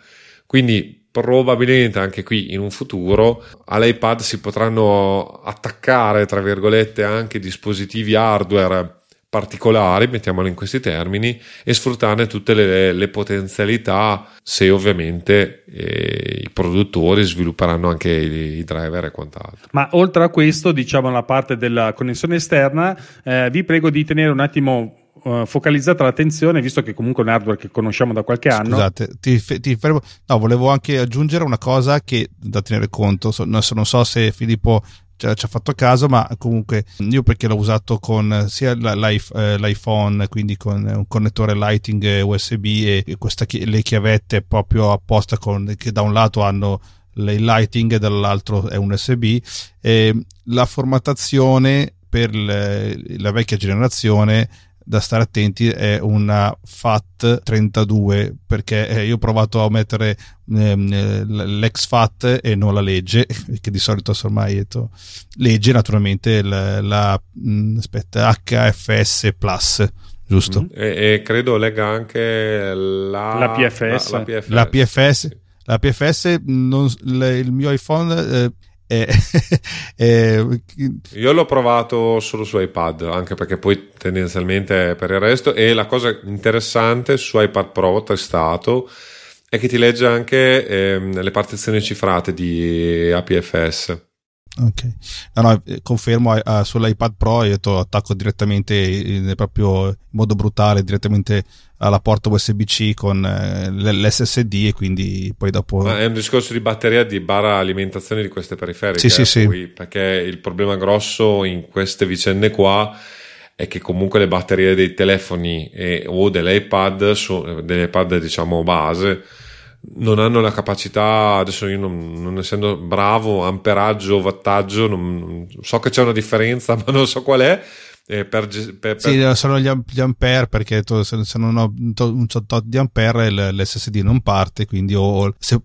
Quindi probabilmente anche qui in un futuro all'iPad si potranno attaccare, tra virgolette, anche dispositivi hardware particolari, mettiamolo in questi termini, e sfruttarne tutte le, le potenzialità se ovviamente eh, i produttori svilupperanno anche i, i, driver e quant'altro. Ma oltre a questo, diciamo la parte della connessione esterna, eh, vi prego di tenere un attimo Uh, focalizzata l'attenzione, visto che comunque è un hardware che conosciamo da qualche anno. Scusate, ti, ti fermo. No, volevo anche aggiungere una cosa che da tenere conto. So, non so se Filippo ci ha fatto caso, ma comunque io perché l'ho usato con sia eh, l'iPhone, quindi con un connettore Lighting USB e questa, le chiavette proprio apposta con, che da un lato hanno il lighting e dall'altro è un USB. E la formattazione per la vecchia generazione da stare attenti è una FAT 32 perché eh, io ho provato a mettere ehm, l'ex FAT e non la legge [laughs] che di solito ormai detto, legge naturalmente la, la mh, aspetta, HFS Plus giusto? Mm. E, e, credo legga anche la, la PFS. La, la PFS. La PFS la PFS, non, le, il mio iPhone eh, [laughs] è, è, Io l'ho provato solo su iPad, anche perché poi tendenzialmente per il resto. E la cosa interessante su iPad Pro ho testato è che ti legge anche ehm, le partizioni cifrate di APFS. Ok, no, no, eh, confermo uh, sull'iPad Pro io attacco direttamente in, proprio in modo brutale direttamente alla porta USB-C con uh, l'SSD e quindi poi dopo... Ma è un discorso di batteria di barra alimentazione di queste periferiche, sì, sì, poi, sì. perché il problema grosso in queste vicende qua è che comunque le batterie dei telefoni e, o dell'iPad, so, dell'iPad diciamo base, non hanno la capacità, adesso io non, non essendo bravo, amperaggio, wattaggio, non, non, so che c'è una differenza, [laughs] ma non so qual è. Eh, per, per, per... Sì, sono gli, gli ampere perché to, se, se, non ho un tot di ampere l'SSD non parte quindi ho, se,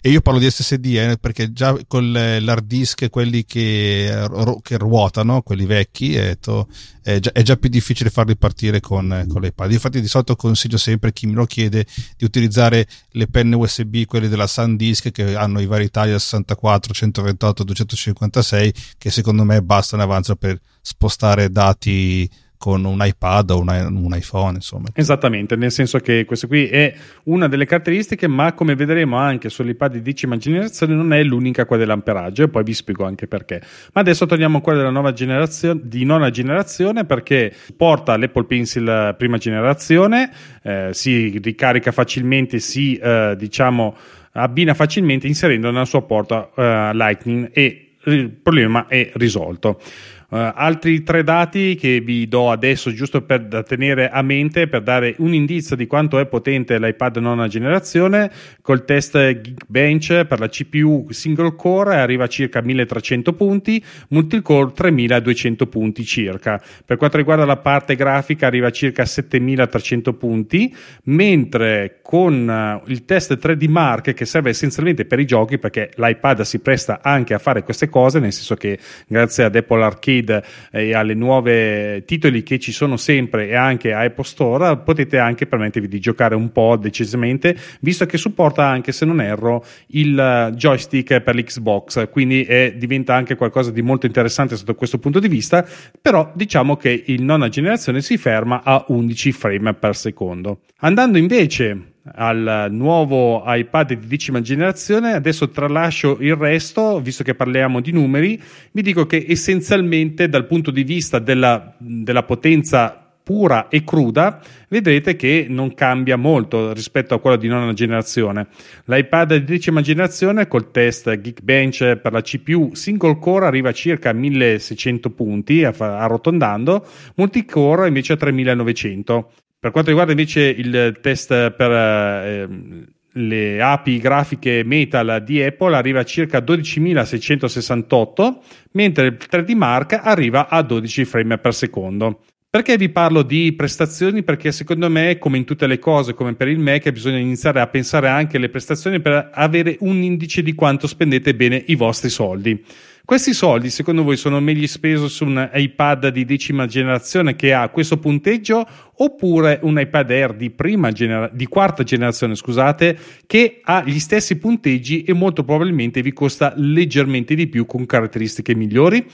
e io parlo di SSD eh, perché già con l'hard disk quelli che, che ruotano quelli vecchi è, to, è, già, è, già, più difficile farli partire con, con l'iPad. Infatti di solito consiglio sempre chi me lo chiede di utilizzare le penne USB quelle della SanDisk che hanno i vari tagli da 64 128 256 che secondo me bastano e avanzano per spostare dati con un iPad o una, un iPhone, insomma. Esattamente, nel senso che questa qui è una delle caratteristiche, ma come vedremo anche sull'iPad di decima generazione non è l'unica quella dell'amperaggio e poi vi spiego anche perché. Ma adesso torniamo a quella della nuova generazione, di nona generazione perché porta l'Apple Pencil prima generazione, eh, si ricarica facilmente, si eh, diciamo abbina facilmente inserendo nella sua porta eh, Lightning e il problema è risolto. Uh, altri tre dati che vi do adesso giusto per da tenere a mente per dare un indizio di quanto è potente l'iPad nona generazione. Col test Geekbench per la CPU single core arriva a circa 1300 punti multicore 3200 punti circa. Per quanto riguarda la parte grafica arriva a circa 7300 punti mentre con uh, il test 3D Mark che serve essenzialmente per i giochi perché l'iPad si presta anche a fare queste cose nel senso che grazie ad Apple Arcade Arcade e alle nuove titoli che ci sono sempre e anche a Apple Store, potete anche permettervi di giocare un po' decisamente, visto che supporta anche, se non erro, il joystick per l'Xbox, quindi è, diventa anche qualcosa di molto interessante sotto questo punto di vista, però diciamo che il nona generazione si ferma a 11 frame per secondo. Andando invece al nuovo iPad di decima generazione. Adesso tralascio il resto, visto che parliamo di numeri, vi dico che essenzialmente dal punto di vista della, della potenza pura e cruda, vedrete che non cambia molto rispetto a quello di nona generazione. L'iPad di decima generazione col test Geekbench per la CPU single core arriva a circa 1600 punti arrotondando, multicore invece a 3900. Per quanto riguarda invece il test per eh, le API grafiche Metal di Apple arriva a circa 12.668, mentre il 3D Mark arriva a 12 frame per secondo. Perché vi parlo di prestazioni? Perché secondo me, come in tutte le cose, come per il Mac, bisogna iniziare a pensare anche alle prestazioni per avere un indice di quanto spendete bene i vostri soldi. Questi soldi, secondo voi, sono meglio spesi su un iPad di decima generazione che ha questo punteggio oppure un iPad Air di, genera- di quarta generazione, scusate, che ha gli stessi punteggi e molto probabilmente vi costa leggermente di più con caratteristiche migliori?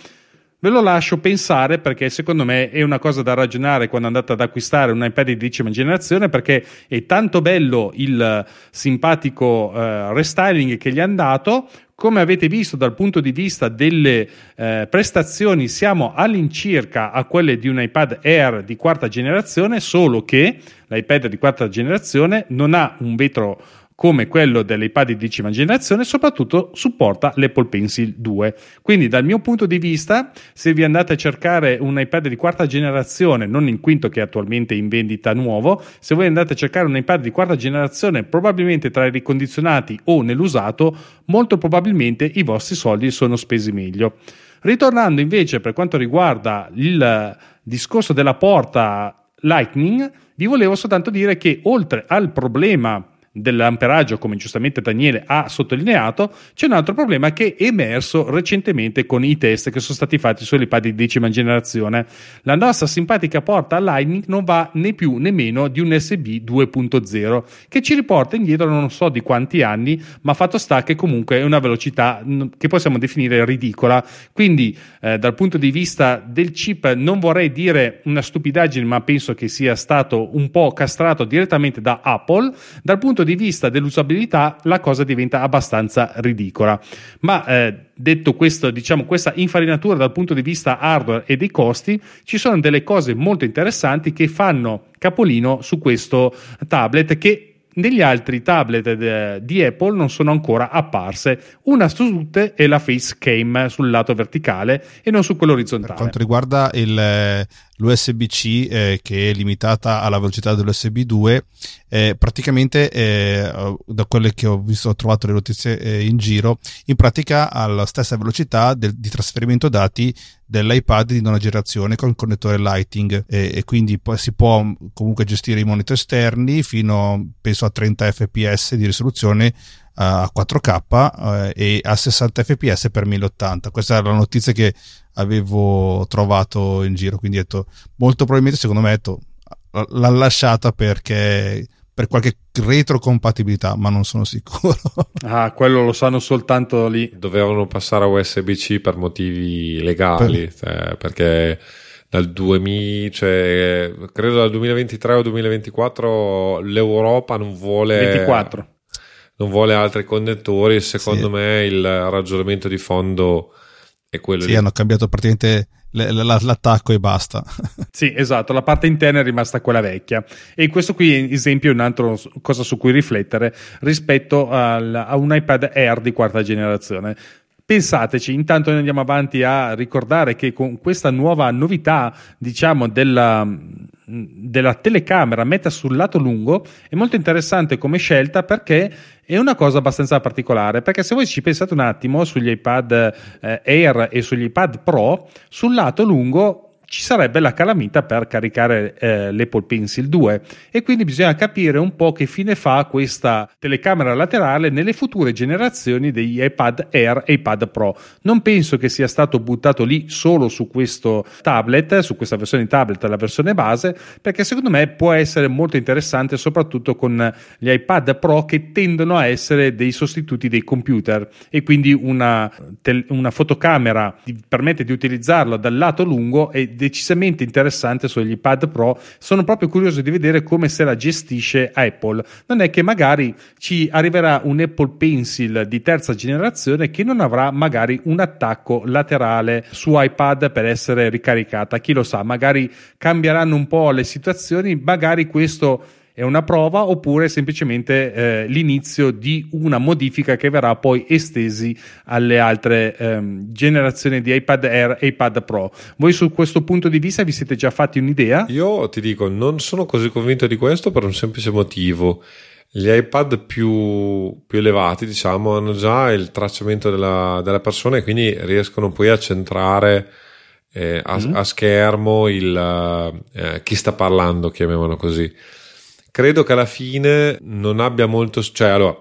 Ve lo lascio pensare perché secondo me è una cosa da ragionare quando andate ad acquistare un iPad di decima generazione perché è tanto bello il simpatico uh, restyling che gli hanno dato. Come avete visto dal punto di vista delle eh, prestazioni siamo all'incirca a quelle di un iPad Air di quarta generazione solo che l'iPad di quarta generazione non ha un vetro come quello dell'iPad di decima generazione, soprattutto supporta l'Apple Pencil 2. Quindi dal mio punto di vista, se vi andate a cercare un iPad di quarta generazione, non il quinto che è attualmente in vendita nuovo, se voi andate a cercare un iPad di quarta generazione, probabilmente tra i ricondizionati o nell'usato, molto probabilmente i vostri soldi sono spesi meglio. Ritornando invece per quanto riguarda il discorso della porta Lightning, vi volevo soltanto dire che oltre al problema dell'amperaggio, come giustamente Daniele ha sottolineato, c'è un altro problema che è emerso recentemente con i test che sono stati fatti sull'iPad di decima generazione. La nostra simpatica porta Lightning non va né più né meno di un USB 2.0 che ci riporta indietro non so di quanti anni, ma fatto sta che comunque è una velocità che possiamo definire ridicola. Quindi eh, dal punto di vista del chip non vorrei dire una stupidaggine, ma penso che sia stato un po' castrato direttamente da Apple. Dal punto punto di vista dell'usabilità la cosa diventa abbastanza ridicola. Ma eh, detto questo, diciamo, questa infarinatura dal punto di vista hardware e dei costi, ci sono delle cose molto interessanti che fanno capolino su questo tablet che negli altri tablet de, di Apple non sono ancora apparse. Una su tutte è la Facecam sul lato verticale e non su quello orizzontale. Per quanto riguarda il, l'USB-C eh, che è limitata alla velocità dell'USB 2, eh, praticamente eh, da quelle che ho visto, ho trovato le notizie eh, in giro, in pratica ha la stessa velocità del, di trasferimento dati dell'iPad di nona generazione con il connettore Lighting e quindi si può comunque gestire i monitor esterni fino penso a 30 fps di risoluzione a 4K eh, e a 60 fps per 1080 questa è la notizia che avevo trovato in giro quindi detto molto probabilmente secondo me detto, l'ha lasciata perché per qualche retrocompatibilità, ma non sono sicuro. [laughs] ah, quello lo sanno soltanto lì. Dovevano passare a USB-C per motivi legali, per... Cioè, perché dal 2000, cioè, credo dal 2023 o 2024 l'Europa non vuole 24. Non vuole altri connettori, secondo sì. me il ragionamento di fondo è quello sì, lì. hanno cambiato praticamente l'attacco e basta. [laughs] sì, esatto, la parte interna è rimasta quella vecchia e questo qui esempio è un'altra cosa su cui riflettere rispetto al, a un iPad Air di quarta generazione. Pensateci, intanto noi andiamo avanti a ricordare che con questa nuova novità, diciamo, della, della telecamera metta sul lato lungo è molto interessante come scelta perché è una cosa abbastanza particolare. Perché se voi ci pensate un attimo sugli iPad eh, Air e sugli iPad Pro sul lato lungo ci sarebbe la calamita per caricare eh, l'Apple Pencil 2 e quindi bisogna capire un po' che fine fa questa telecamera laterale nelle future generazioni degli iPad Air e iPad Pro. Non penso che sia stato buttato lì solo su questo tablet, su questa versione tablet, la versione base, perché secondo me può essere molto interessante soprattutto con gli iPad Pro che tendono a essere dei sostituti dei computer e quindi una, una fotocamera permette di utilizzarlo dal lato lungo e decisamente interessante sugli iPad Pro. Sono proprio curioso di vedere come se la gestisce Apple. Non è che magari ci arriverà un Apple Pencil di terza generazione che non avrà magari un attacco laterale su iPad per essere ricaricata. Chi lo sa, magari cambieranno un po' le situazioni, magari questo è una prova oppure semplicemente eh, l'inizio di una modifica che verrà poi estesi alle altre ehm, generazioni di iPad Air e iPad Pro. Voi su questo punto di vista vi siete già fatti un'idea? Io ti dico, non sono così convinto di questo per un semplice motivo. Gli iPad più, più elevati, diciamo, hanno già il tracciamento della, della persona e quindi riescono poi a centrare eh, a, mm. a, schermo il, eh, chi sta parlando, chiamiamolo così credo che alla fine non abbia molto. Cioè, allora,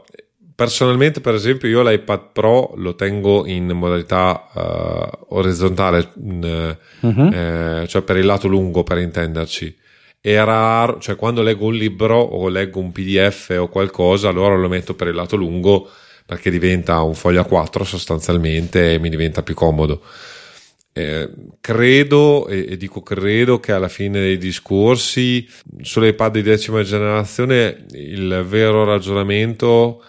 personalmente, per esempio, io l'iPad Pro lo tengo in modalità uh, orizzontale, uh-huh. eh, cioè per il lato lungo, per intenderci. È raro, cioè quando leggo un libro o leggo un PDF o qualcosa, allora lo metto per il lato lungo perché diventa un foglio a 4 sostanzialmente e mi diventa più comodo. Eh, credo, e, e, dico credo, che alla fine dei discorsi sull'iPad di decima generazione il vero ragionamento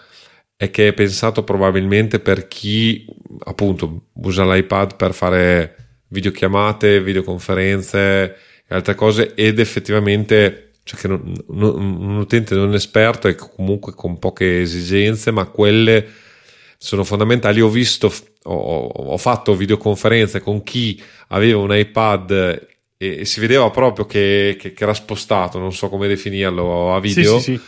è che è pensato probabilmente per chi appunto usa l'iPad per fare videochiamate, videoconferenze e altre cose ed effettivamente cioè che non, non, un utente non esperto e comunque con poche esigenze, ma quelle sono fondamentali. Ho visto, ho, ho fatto videoconferenze con chi aveva un iPad e, e si vedeva proprio che, che, che, era spostato, non so come definirlo a video. Sì, sì, sì.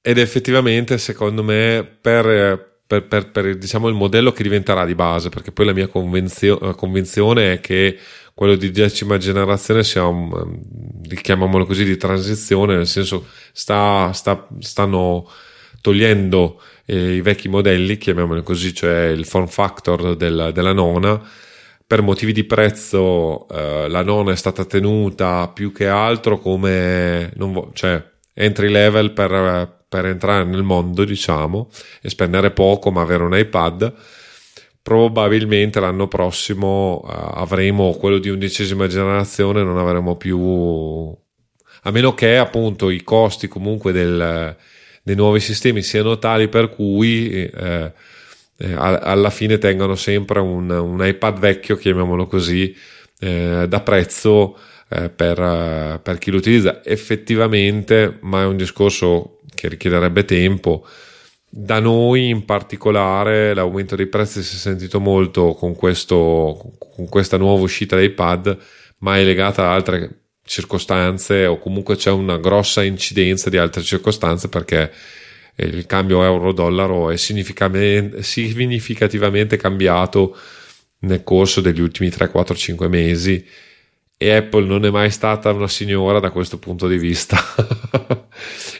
Ed effettivamente, secondo me, per, per, per, per diciamo, il modello che diventerà di base, perché poi la mia convenzio- convinzione è che quello di decima generazione sia un, chiamiamolo così, di transizione, nel senso sta, sta, stanno togliendo eh, i vecchi modelli, chiamiamoli così, cioè il form factor del, della nona, per motivi di prezzo eh, la nona è stata tenuta più che altro come vo- cioè, entry level per, per entrare nel mondo, diciamo, e spendere poco ma avere un iPad. Probabilmente l'anno prossimo uh, avremo quello di undicesima generazione, non avremo più, a meno che appunto i costi comunque del, dei nuovi sistemi siano tali per cui eh, eh, alla fine tengano sempre un, un, iPad vecchio, chiamiamolo così, eh, da prezzo eh, per, per chi lo utilizza. Effettivamente, ma è un discorso che richiederebbe tempo da noi in particolare l'aumento dei prezzi si è sentito molto con, questo, con questa nuova uscita dei pad, ma è legata a altre circostanze o comunque c'è una grossa incidenza di altre circostanze perché il cambio euro-dollaro è significativamente cambiato nel corso degli ultimi 3, 4, 5 mesi e Apple non è mai stata una signora da questo punto di vista. [laughs]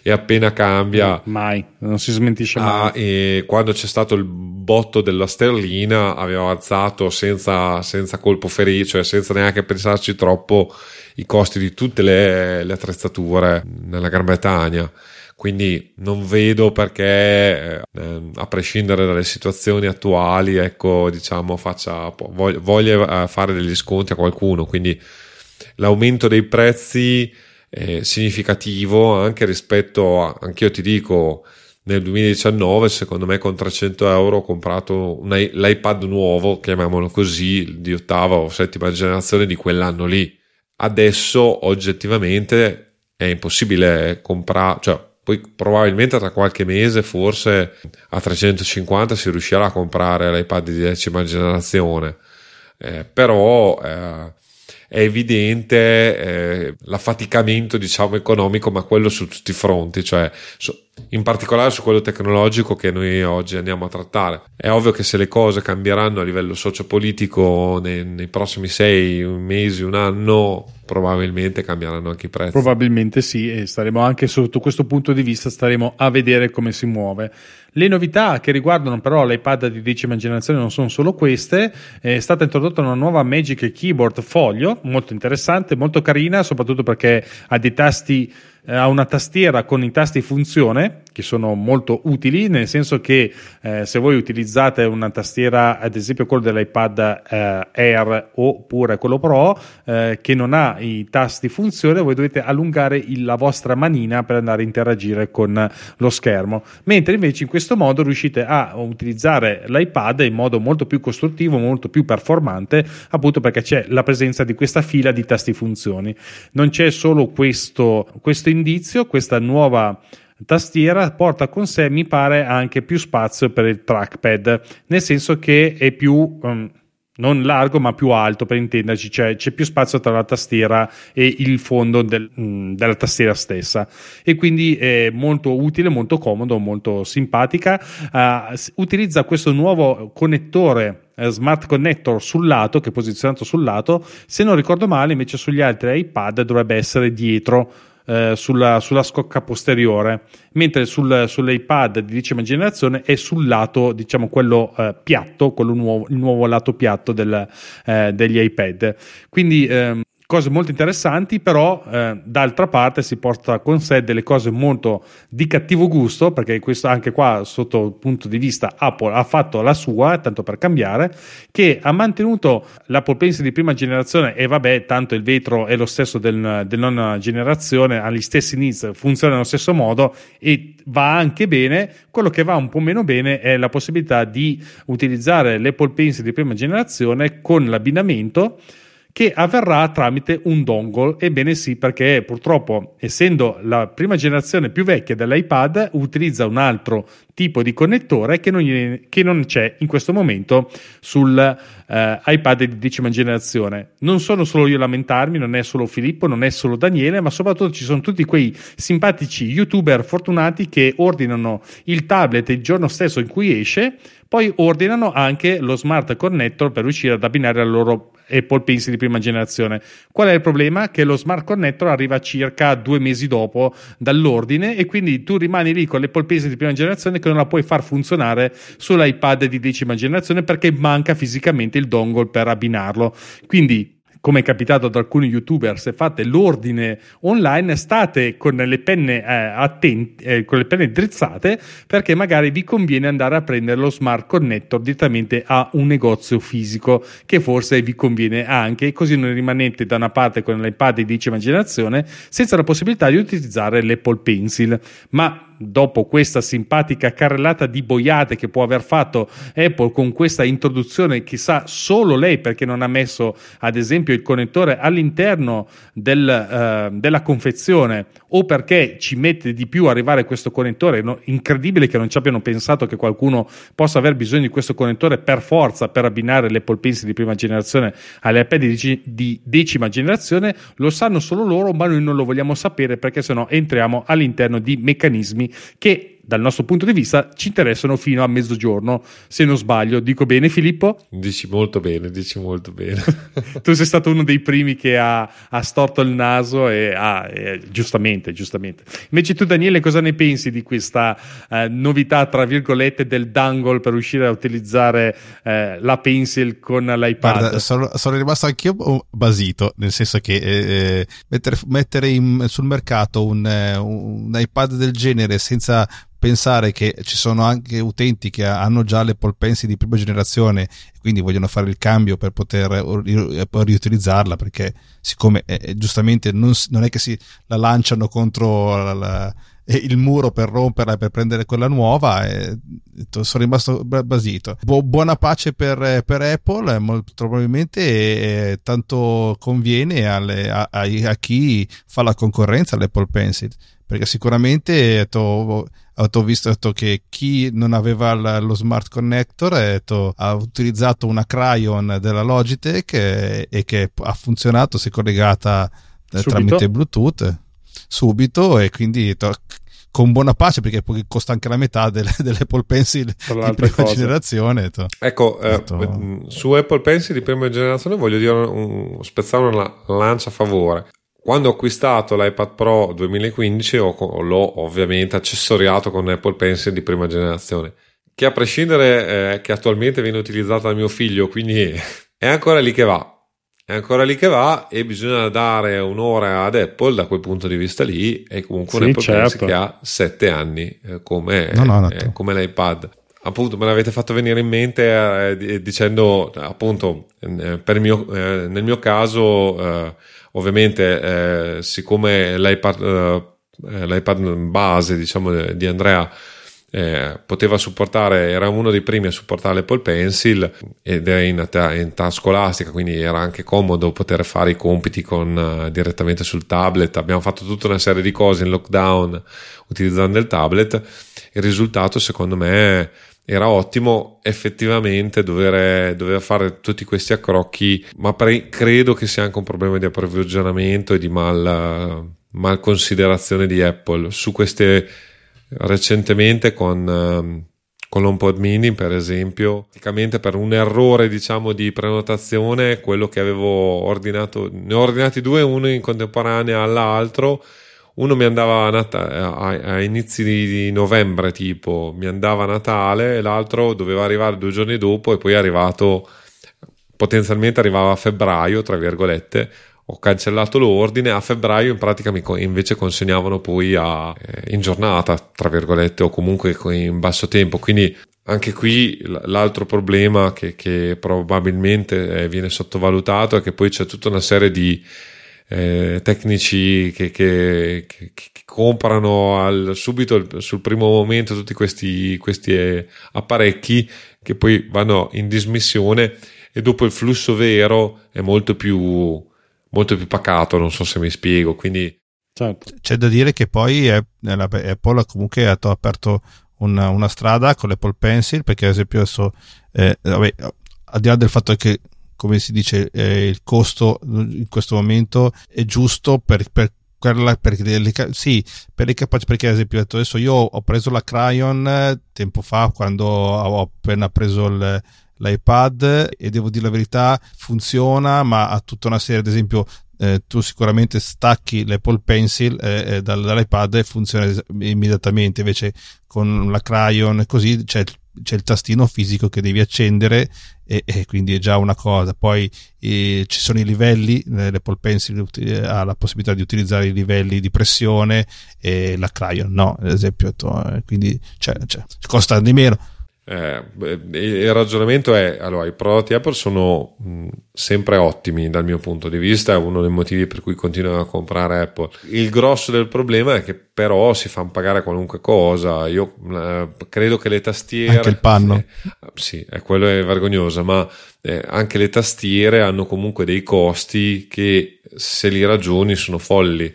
E appena cambia mai, non si smentisce mai. ah, e quando c'è stato il botto della sterlina aveva alzato senza, senza colpo ferito cioè senza neanche pensarci troppo i costi di tutte le, le attrezzature nella Gran Bretagna quindi non vedo perché eh, a prescindere dalle situazioni attuali ecco diciamo faccia voglia, fare degli sconti a qualcuno quindi l'aumento dei prezzi è significativo anche rispetto a, anche io ti dico, nel 2019 secondo me con 300 euro ho comprato un, l'iPad nuovo, chiamiamolo così, di ottava o settima generazione di quell'anno lì. Adesso oggettivamente è impossibile comprare, cioè poi probabilmente tra qualche mese forse a 350 si riuscirà a comprare l'iPad di decima generazione. Eh, però eh, è evidente eh, l'affaticamento diciamo economico ma quello su tutti i fronti cioè su, in particolare su quello tecnologico che noi oggi andiamo a trattare. È ovvio che se le cose cambieranno a livello sociopolitico nei, nei prossimi sei mesi un anno probabilmente cambieranno anche i prezzi. Probabilmente sì e staremo anche sotto questo punto di vista staremo a vedere come si muove. Le novità che riguardano però l'iPad di decima generazione non sono solo queste, è stata introdotta una nuova Magic Keyboard Foglio, molto interessante, molto carina, soprattutto perché ha dei tasti ha una tastiera con i tasti funzione che sono molto utili, nel senso che eh, se voi utilizzate una tastiera, ad esempio quello dell'iPad eh, Air oppure quello Pro, eh, che non ha i tasti funzione, voi dovete allungare il, la vostra manina per andare a interagire con lo schermo, mentre invece in questo modo riuscite a utilizzare l'iPad in modo molto più costruttivo, molto più performante, appunto perché c'è la presenza di questa fila di tasti funzioni. Non c'è solo questo, questo indizio, questa nuova tastiera porta con sé, mi pare, anche più spazio per il trackpad, nel senso che è più um, non largo ma più alto per intenderci, cioè c'è più spazio tra la tastiera e il fondo del, mm, della tastiera stessa. E quindi è molto utile, molto comodo, molto simpatica. Uh, utilizza questo nuovo connettore uh, Smart Connector sul lato, che è posizionato sul lato, se non ricordo male invece sugli altri iPad dovrebbe essere dietro eh, sulla, sulla, scocca posteriore, mentre sul, sull'iPad di decima generazione è sul lato, diciamo, quello eh, piatto, quello nuovo, il nuovo lato piatto del, eh, degli iPad. Quindi ehm, cose molto interessanti, però eh, d'altra parte si porta con sé delle cose molto di cattivo gusto, perché questo anche qua sotto il punto di vista Apple ha fatto la sua, tanto per cambiare, che ha mantenuto l'Apple Pencil di prima generazione e vabbè, tanto il vetro è lo stesso del, del nona generazione, ha gli stessi needs, funziona nello stesso modo e va anche bene. Quello che va un po' meno bene è la possibilità di utilizzare l'Apple Pencil di prima generazione con l'abbinamento che avverrà tramite un dongle. Ebbene sì, perché purtroppo, essendo la prima generazione più vecchia dell'iPad, utilizza un altro tipo di connettore che non, che non c'è in questo momento sull'iPad eh, di decima generazione. Non sono solo io a lamentarmi, non è solo Filippo, non è solo Daniele, ma soprattutto ci sono tutti quei simpatici youtuber fortunati che ordinano il tablet il giorno stesso in cui esce, poi ordinano anche lo smart connector per riuscire ad abbinare al loro Apple Pencil di prima generazione. Qual è il problema? Che lo Smart Connector arriva circa due mesi dopo dall'ordine e quindi tu rimani lì con l'Apple Pencil di prima generazione che non la puoi far funzionare sull'iPad di decima generazione perché manca fisicamente il dongle per abbinarlo. Quindi come è capitato ad alcuni youtuber, se fate l'ordine online, state con le penne eh, attenti, eh, con le penne drizzate, perché magari vi conviene andare a prendere lo smart connector direttamente a un negozio fisico, che forse vi conviene anche, così non rimanete da una parte con l'iPad di decima generazione senza la possibilità di utilizzare l'Apple Pencil. Ma dopo questa simpatica carrellata di boiate che può aver fatto Apple con questa introduzione, chissà solo lei perché non ha messo ad esempio il connettore all'interno del, uh, della confezione o perché ci mette di più arrivare questo connettore, no? incredibile che non ci abbiano pensato che qualcuno possa aver bisogno di questo connettore per forza per abbinare l'Apple Pencil di prima generazione alle iPad di, di decima generazione, lo sanno solo loro ma noi non lo vogliamo sapere perché sennò entriamo all'interno di meccanismi che dal nostro punto di vista ci interessano fino a mezzogiorno, se non sbaglio. Dico bene Filippo? Dici molto bene, dici molto bene. [laughs] tu sei stato uno dei primi che ha, ha storto il naso e, ha, e, giustamente, giustamente. Invece tu Daniele cosa ne pensi di questa eh, novità, tra virgolette, del dangle per riuscire a utilizzare eh, la pencil con l'iPad? Guarda, sono, sono, rimasto anch'io basito, nel senso che eh, eh mettere, mettere in, sul mercato un, eh, un iPad del genere senza pensare che ci sono anche utenti che hanno già l'Apple Pencil di prima generazione e quindi vogliono fare il cambio per poter riutilizzarla perché siccome eh, giustamente non, non, è che si la lanciano contro la, la, il muro per romperla e per prendere quella nuova e sono rimasto basito. Bu- buona pace per, per Apple molto probabilmente e, tanto conviene alle, a, a, a, chi fa la concorrenza all'Apple Pencil perché sicuramente to, ho visto che chi non aveva lo smart connector detto, ha utilizzato una Cryon della Logitech e, e che ha funzionato, si è collegata eh, tramite Bluetooth subito e quindi to, con buona pace perché poi costa anche la metà [laughs] delle, dell'Apple Pencil di prima cose. generazione. To. Ecco, eh, su Apple Pencil di prima generazione voglio dire un, spezzare una lancia a favore. Quando ho acquistato l'iPad Pro 2015 ho, l'ho ovviamente accessoriato con Apple Pencil di prima generazione, che a prescindere eh, che attualmente viene utilizzata da mio figlio, quindi [laughs] è ancora lì che va. È ancora lì che va e bisogna dare un'ora ad Apple da quel punto di vista lì. È comunque sì, un Apple certo. Pencil che ha 7 anni eh, come, no, no, eh, come l'iPad appunto me l'avete fatto venire in mente eh, dicendo appunto eh, per mio, eh, nel mio caso eh, ovviamente eh, siccome l'iPad, eh, l'iPad base diciamo di Andrea eh, poteva supportare, era uno dei primi a supportare l'Apple Pencil ed era in, età scolastica, quindi era anche comodo poter fare i compiti con, uh, direttamente sul tablet. Abbiamo fatto tutta una serie di cose in lockdown utilizzando il tablet. Il risultato, secondo me, era ottimo. Effettivamente dover, dover, fare tutti questi accrocchi, ma pre- credo che sia anche un problema di approvvigionamento e di mal, mal considerazione di Apple. Su queste recentemente con, con l'HomePod mini per esempio praticamente per un errore diciamo di prenotazione quello che avevo ordinato ne ho ordinati due uno in contemporanea all'altro uno mi andava a, Nat- a, a inizi di, novembre tipo mi andava a Natale e l'altro doveva arrivare due giorni dopo e poi è arrivato potenzialmente arrivava a febbraio tra virgolette. Ho cancellato l'ordine a febbraio in pratica mi invece consegnavano poi a, eh, in giornata tra virgolette o comunque in basso tempo. Quindi anche qui l'altro problema che, che probabilmente eh, viene sottovalutato è che poi c'è tutta una serie di eh, tecnici che, che, che, che comprano al, subito sul primo momento tutti questi, questi eh, apparecchi che poi vanno in dismissione e dopo il flusso vero è molto più, molto più pacato, non so se mi spiego. Quindi certo. c'è da dire che poi Apple comunque ha aperto una, una, strada con l'Apple Pencil perché ad esempio adesso eh, vabbè, al di là del fatto che come si dice, eh, il costo in questo momento è giusto per, per quella per le, sì, per le capacità perché ad esempio adesso io ho preso la Cryon tempo fa quando ho appena preso il, l'iPad e devo dire la verità funziona ma ha tutta una serie ad esempio eh, tu sicuramente stacchi l'Apple Pencil eh, eh dall'iPad e funziona immediatamente. Invece con la Cryon così c'è c'è il tastino fisico che devi accendere e, e quindi è già una cosa. Poi eh, ci sono i livelli eh, l'Apple Pencil eh, ha la possibilità di utilizzare i livelli di pressione e la Cryon no? Ad esempio eh, quindi cioè, cioè, costa di meno eh, il ragionamento è allora i prodotti Apple sono mh, sempre ottimi dal mio punto di vista è uno dei motivi per cui continuo a comprare Apple. Il grosso del problema è che però si fanno pagare qualunque cosa. Io eh, credo che le tastiere anche il panno. Eh, sì è quello è vergognoso ma eh, anche le tastiere hanno comunque dei costi che se li ragioni sono folli.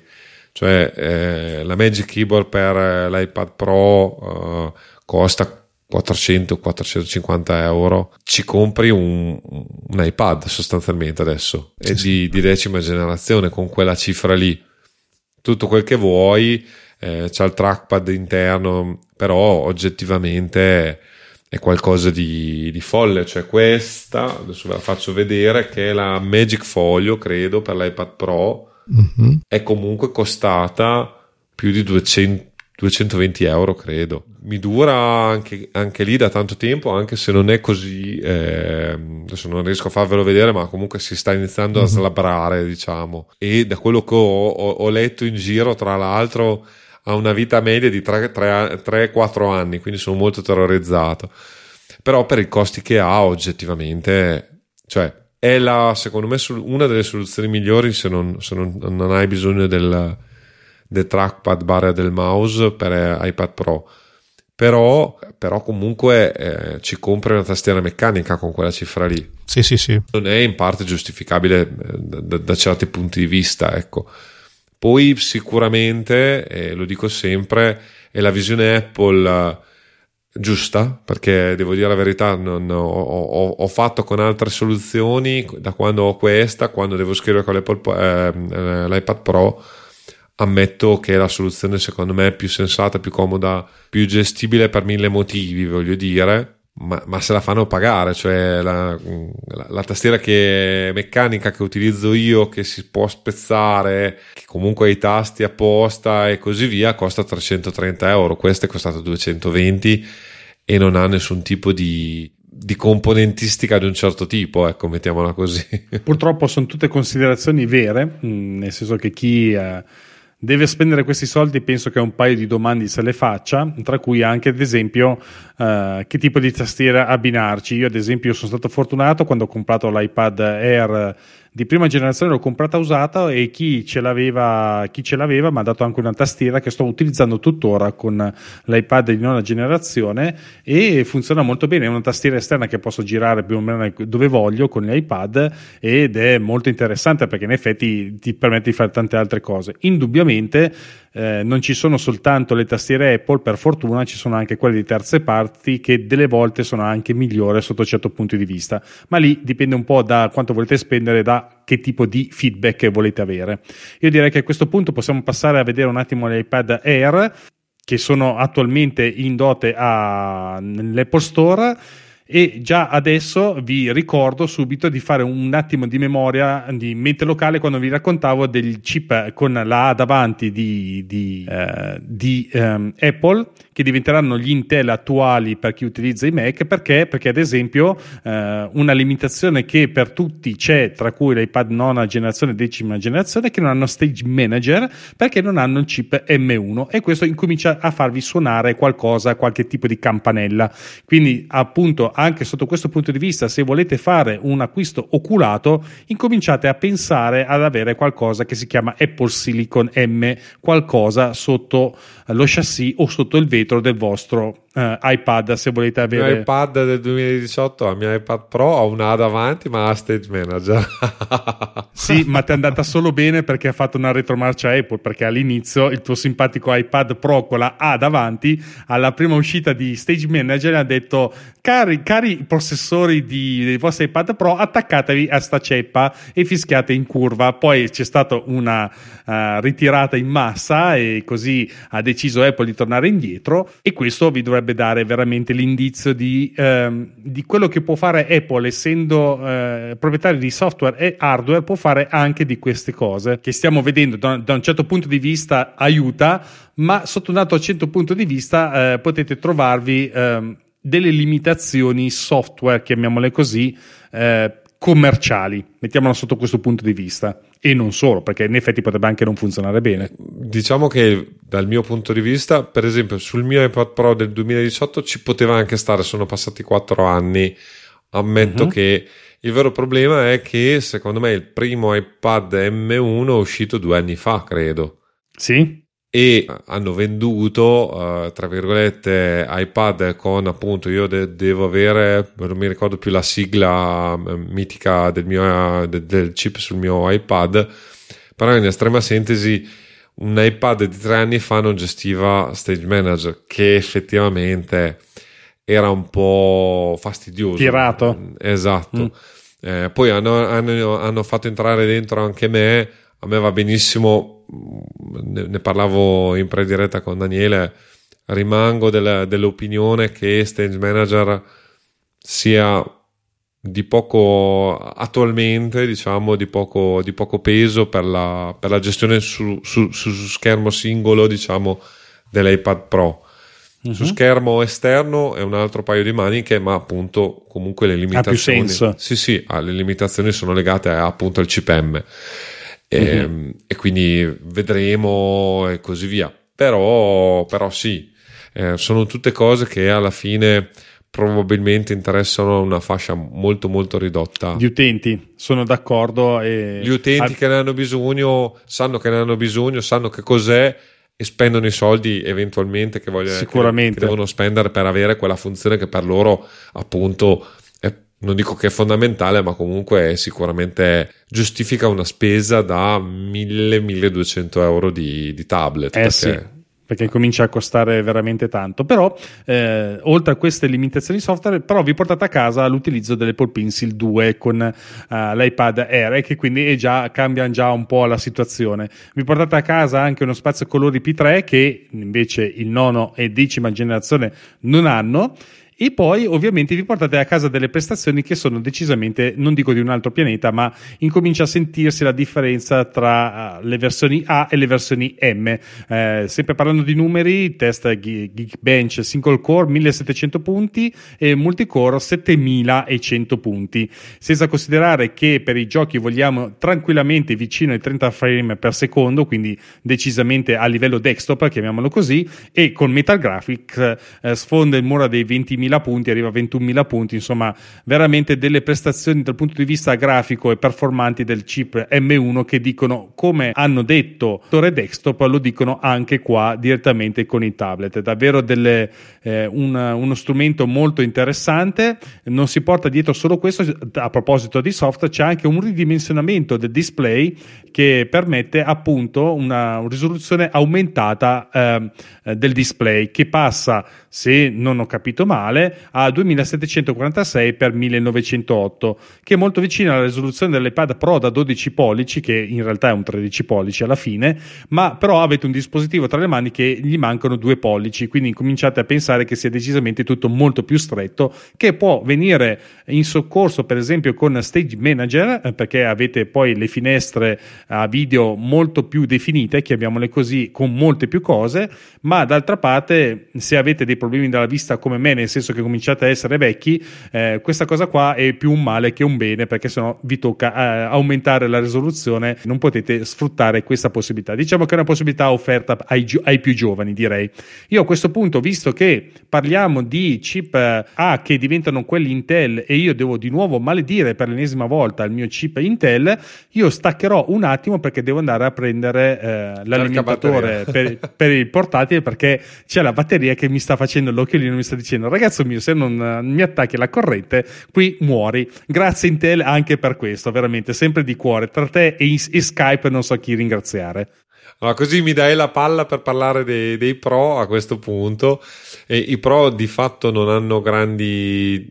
Cioè eh, la Magic Keyboard per l'iPad Pro costa 400-450 euro ci compri un, un, iPad sostanzialmente adesso è di, di, decima generazione con quella cifra lì. Tutto quel che vuoi eh, c'è il trackpad interno però oggettivamente è qualcosa di, di, folle. Cioè questa adesso ve la faccio vedere che è la Magic Folio credo per l'iPad Pro. Mm-hmm. è comunque costata più di 200 220 euro credo. Mi dura anche, anche, lì da tanto tempo anche se non è così eh, adesso non riesco a farvelo vedere ma comunque si sta iniziando a mhm. slabrare diciamo. E da quello che ho, ho, ho, letto in giro tra l'altro ha una vita media di 3-4 anni quindi sono molto terrorizzato. Però per i costi che ha oggettivamente cioè è la secondo me una delle soluzioni migliori se non, se non, non hai bisogno del del trackpad barra del mouse per eh, iPad Pro. Però, però comunque eh, ci compri una tastiera meccanica con quella cifra lì. Sì sì sì. Non è in parte giustificabile eh, da, da certi punti di vista ecco. Poi sicuramente e lo dico sempre è la visione Apple giusta perché devo dire la verità non, ho, ho, ho, fatto con altre soluzioni da quando ho questa quando devo scrivere con eh, l'iPad Pro ammetto che la soluzione secondo me è più sensata, più comoda, più gestibile per mille motivi, voglio dire. Ma, ma se la fanno pagare, cioè la, la, la, tastiera che è meccanica che utilizzo io, che si può spezzare, che comunque ha i tasti apposta e così via, costa 330 euro. Questa è costata 220 e non ha nessun tipo di, di componentistica di un certo tipo, ecco, mettiamola così. Purtroppo sono tutte considerazioni vere, mm, nel senso che chi eh, deve spendere questi soldi, penso che un paio di domande se le faccia, tra cui anche ad esempio uh, che tipo di tastiera abbinarci. Io ad esempio sono stato fortunato quando ho comprato l'iPad Air di prima generazione l'ho comprata usata e chi ce l'aveva, chi ce l'aveva mi ha dato anche una tastiera che sto utilizzando tuttora con l'iPad di nona generazione e funziona molto bene. È una tastiera esterna che posso girare più o meno dove voglio con l'iPad ed è molto interessante perché in effetti ti permette di fare tante altre cose. Indubbiamente eh, non ci sono soltanto le tastiere Apple, per fortuna ci sono anche quelle di terze parti che delle volte sono anche migliori sotto certo punto di vista, ma lì dipende un po' da quanto volete spendere, da che tipo di feedback volete avere. Io direi che a questo punto possiamo passare a vedere un attimo l'iPad Air che sono attualmente in dote nell'Apple Store e già adesso vi ricordo subito di fare un attimo di memoria di mente locale quando vi raccontavo del chip con la A davanti di, di, eh, di ehm, Apple che diventeranno gli Intel attuali per chi utilizza i Mac. Perché, perché ad esempio eh, una limitazione che per tutti c'è tra cui l'iPad nona generazione e decima generazione che non hanno stage manager perché non hanno il chip M1 e questo incomincia a farvi suonare qualcosa qualche tipo di campanella. Quindi appunto anche sotto questo punto di vista, se volete fare un acquisto oculato, incominciate a pensare ad avere qualcosa che si chiama Apple Silicon M, qualcosa sotto lo chassis o sotto il vetro del vostro uh, iPad se volete avere. Il mio iPad del 2018, il mio iPad Pro ha una davanti, ma ha Stage Manager. [laughs] sì, ma ti è andata solo bene perché ha fatto una retromarcia Apple. Perché all'inizio il tuo simpatico iPad Pro con la A davanti, alla prima uscita di Stage Manager, ha detto: Cari, cari possessori di, dei vostri iPad Pro, attaccatevi a sta ceppa e fischiate in curva. Poi c'è stata una uh, ritirata in massa e così ha deciso Apple di tornare indietro. E questo vi dovrebbe dare veramente l'indizio di, ehm, di quello che può fare Apple, essendo eh, proprietario di software e hardware, può fare anche di queste cose che stiamo vedendo da, da un certo punto di vista aiuta, ma sotto un altro certo punto di vista eh, potete trovarvi ehm, delle limitazioni software, chiamiamole così, eh, commerciali, mettiamola sotto questo punto di vista e non solo, perché in effetti potrebbe anche non funzionare bene. Diciamo che dal mio punto di vista, per esempio, sul mio iPad Pro del 2018 ci poteva anche stare, sono passati 4 anni. Ammetto uh-huh. che il vero problema è che secondo me il primo iPad M1 è uscito due anni fa, credo. Sì e hanno venduto uh, tra virgolette iPad con appunto io de- devo avere non mi ricordo più la sigla uh, mitica del mio de- del chip sul mio iPad però in estrema sintesi un iPad di tre anni fa non gestiva Stage Manager che effettivamente era un po' fastidioso. Tirato. Esatto. Mm. eh, poi hanno, hanno, hanno fatto entrare dentro anche me a me va benissimo ne, ne parlavo in prediretta con Daniele, rimango del, dell'opinione che Stage Manager sia di poco attualmente diciamo di poco, di poco peso per la, per la gestione su, su, su, schermo singolo diciamo dell'iPad Pro uh-huh. su schermo esterno è un altro paio di maniche ma appunto comunque le limitazioni ha più senso. sì sì ah, le limitazioni sono legate a, appunto al CPM e, mm-hmm. e quindi vedremo e così via. Però, però sì, eh, sono tutte cose che alla fine probabilmente interessano una fascia molto molto ridotta di utenti sono d'accordo e... gli utenti che ne hanno bisogno sanno che ne hanno bisogno sanno che cos'è e spendono i soldi eventualmente che, vogliono, che, che devono spendere per avere quella funzione che per loro appunto non dico che è fondamentale, ma comunque sicuramente giustifica una spesa da 1000-1200 euro di, di tablet. Eh perché... sì perché comincia a costare veramente tanto. Però, eh, oltre a queste limitazioni software, però vi portate a casa l'utilizzo dell'Apple Pencil 2 con uh, l'iPad Air, e che quindi già, cambia già un po' la situazione. Vi portate a casa anche uno spazio colori P3 che invece il nono e decima generazione non hanno e poi ovviamente vi portate a casa delle prestazioni che sono decisamente, non dico di un altro pianeta, ma incomincia a sentirsi la differenza tra uh, le versioni A e le versioni M. Eh, sempre parlando di numeri, test Geekbench single core 1700 punti e multicore 7100 punti, senza considerare che per i giochi vogliamo tranquillamente vicino ai 30 frame per secondo, quindi decisamente a livello desktop, chiamiamolo così, e con Metal Graphics eh, sfonda il muro dei 20.000 20.000 punti, arriva a 21.000 punti, insomma veramente delle prestazioni dal punto di vista grafico e performanti del chip M1 che dicono come hanno detto Tore Desktop lo dicono anche qua direttamente con i tablet, davvero delle, eh, un, uno strumento molto interessante, non si porta dietro solo questo, a proposito di software c'è anche un ridimensionamento del display che permette appunto una risoluzione aumentata eh, del display che passa, se non ho capito male, a 2746 x 1908, che è molto vicina alla risoluzione dell'iPad Pro da 12 pollici, che in realtà è un 13 pollici alla fine, ma però avete un dispositivo tra le mani che gli mancano due pollici, quindi cominciate a pensare che sia decisamente tutto molto più stretto, che può venire in soccorso per esempio con Stage Manager, eh, perché avete poi le finestre a video molto più definite, chiamiamole così, con molte più cose, ma d'altra parte se avete dei problemi della vista come me, nel senso che cominciate a essere vecchi, eh, questa cosa qua è più un male che un bene perché sennò vi tocca eh, aumentare la risoluzione, non potete sfruttare questa possibilità. Diciamo che è una possibilità offerta ai, ai più giovani, direi. Io a questo punto, visto che parliamo di chip eh, A che diventano quelli Intel e io devo di nuovo maledire per l'ennesima volta il mio chip Intel, io staccherò un attimo perché devo andare a prendere eh, l'alimentatore per, per il portatile perché c'è la batteria che mi sta facendo l'occhiolino mi sta dicendo ragazzi cazzo mio, se non eh, mi attacchi la corrente, qui muori. Grazie Intel anche per questo, veramente, sempre di cuore. Tra te e, e Skype non so chi ringraziare. Allora, così mi dai la palla per parlare dei, dei, pro a questo punto. E I pro di fatto non hanno grandi,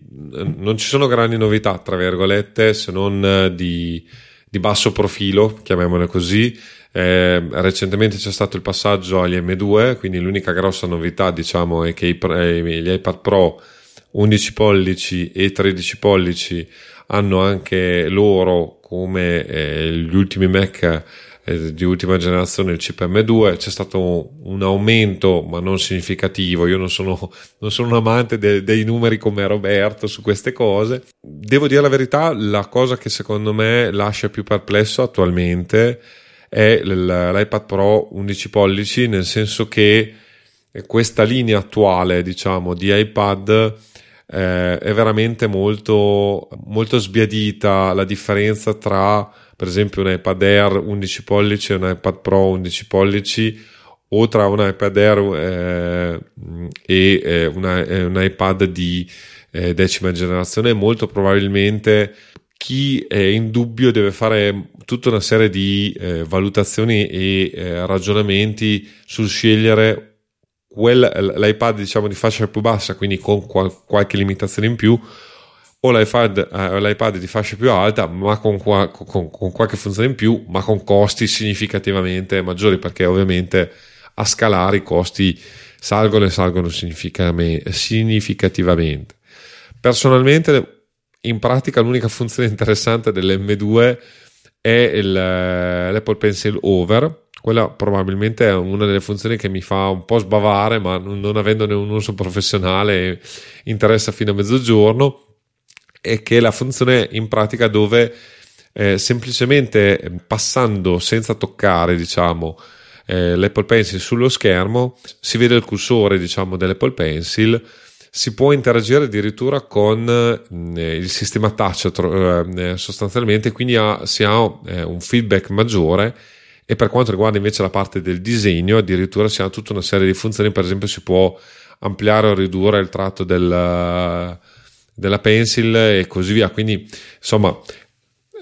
non ci sono grandi novità, tra virgolette, se non di, di basso profilo, chiamiamole così. Eh, recentemente c'è stato il passaggio agli M2, quindi l'unica grossa novità diciamo è che i, gli iPad Pro 11 pollici e 13 pollici hanno anche loro come eh, gli ultimi Mac eh, di ultima generazione il chip M2 c'è stato un aumento ma non significativo. Io non sono, non sono un amante de, dei numeri come Roberto su queste cose. Devo dire la verità la cosa che secondo me lascia più perplesso attualmente è l'iPad Pro 11 pollici nel senso che questa linea attuale diciamo di iPad eh, è veramente molto, molto sbiadita la differenza tra per esempio un iPad Air 11 pollici e un iPad Pro 11 pollici o tra un iPad Air eh, e eh, una, eh, un iPad di eh, decima generazione. Molto probabilmente chi è in dubbio deve fare tutta una serie di eh, valutazioni e eh, ragionamenti sul scegliere quel, l'iPad diciamo di fascia più bassa, quindi con qual, qualche limitazione in più, o l'iPad, eh, l'iPad di fascia più alta, ma con, con, con, qualche funzione in più, ma con costi significativamente maggiori, perché ovviamente a scalare i costi salgono e salgono significativamente. Personalmente, in pratica, l'unica funzione interessante dell'M2 è il, l'Apple Pencil Over. Quella probabilmente è una delle funzioni che mi fa un po' sbavare, ma non, avendone un uso professionale interessa fino a mezzogiorno, e che è la funzione in pratica dove eh, semplicemente passando senza toccare, diciamo, eh, l'Apple Pencil sullo schermo, si vede il cursore, diciamo, dell'Apple Pencil si può interagire addirittura con eh, il sistema touch eh, sostanzialmente quindi ha, si ha eh, un feedback maggiore e per quanto riguarda invece la parte del disegno addirittura si ha tutta una serie di funzioni per esempio si può ampliare o ridurre il tratto del, della pencil e così via. Quindi insomma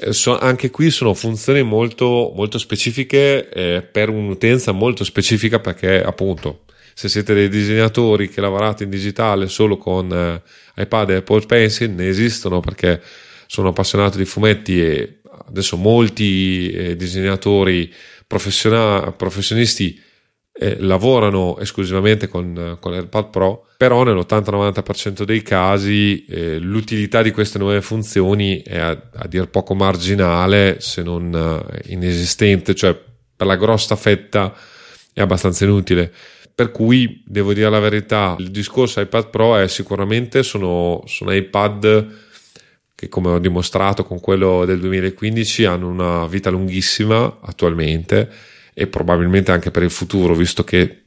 eh, so, anche qui sono funzioni molto, molto specifiche eh, per un'utenza molto specifica perché appunto se siete dei disegnatori che lavorate in digitale solo con eh, iPad e Apple Pencil ne esistono perché sono appassionato di fumetti e adesso molti eh, disegnatori professionisti eh, lavorano esclusivamente con, con l'AirPad Pro, però nell'80-90% dei casi eh, l'utilità di queste nuove funzioni è a, a dir poco marginale, se non uh, inesistente, cioè per la grossa fetta è abbastanza inutile. Per cui devo dire la verità, il discorso iPad Pro è sicuramente sono, sono iPad che come ho dimostrato con quello del 2015 hanno una vita lunghissima attualmente e probabilmente anche per il futuro, visto che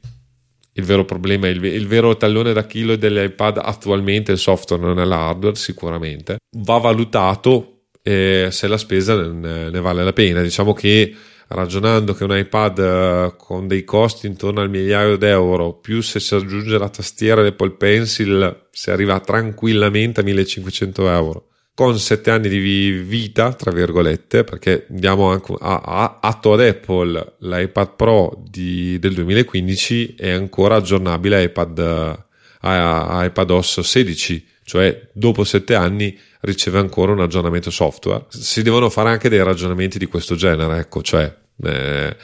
il vero problema, il, il vero tallone da chilo dell'iPad attualmente, il software non è l'hardware sicuramente, va valutato eh, se la spesa ne, ne, vale la pena. Diciamo che ragionando che un iPad eh, con dei costi intorno al migliaio d'euro, più se si aggiunge la tastiera e l'Apple Pencil, si arriva tranquillamente a 1500 euro. Con sette anni di vita, tra virgolette, perché diamo anche a, a, atto ad Apple l'iPad Pro di, del 2015 è ancora aggiornabile a iPad, a, a iPadOS 16, cioè dopo sette anni riceve ancora un aggiornamento software. Si devono fare anche dei ragionamenti di questo genere, ecco, cioè eh,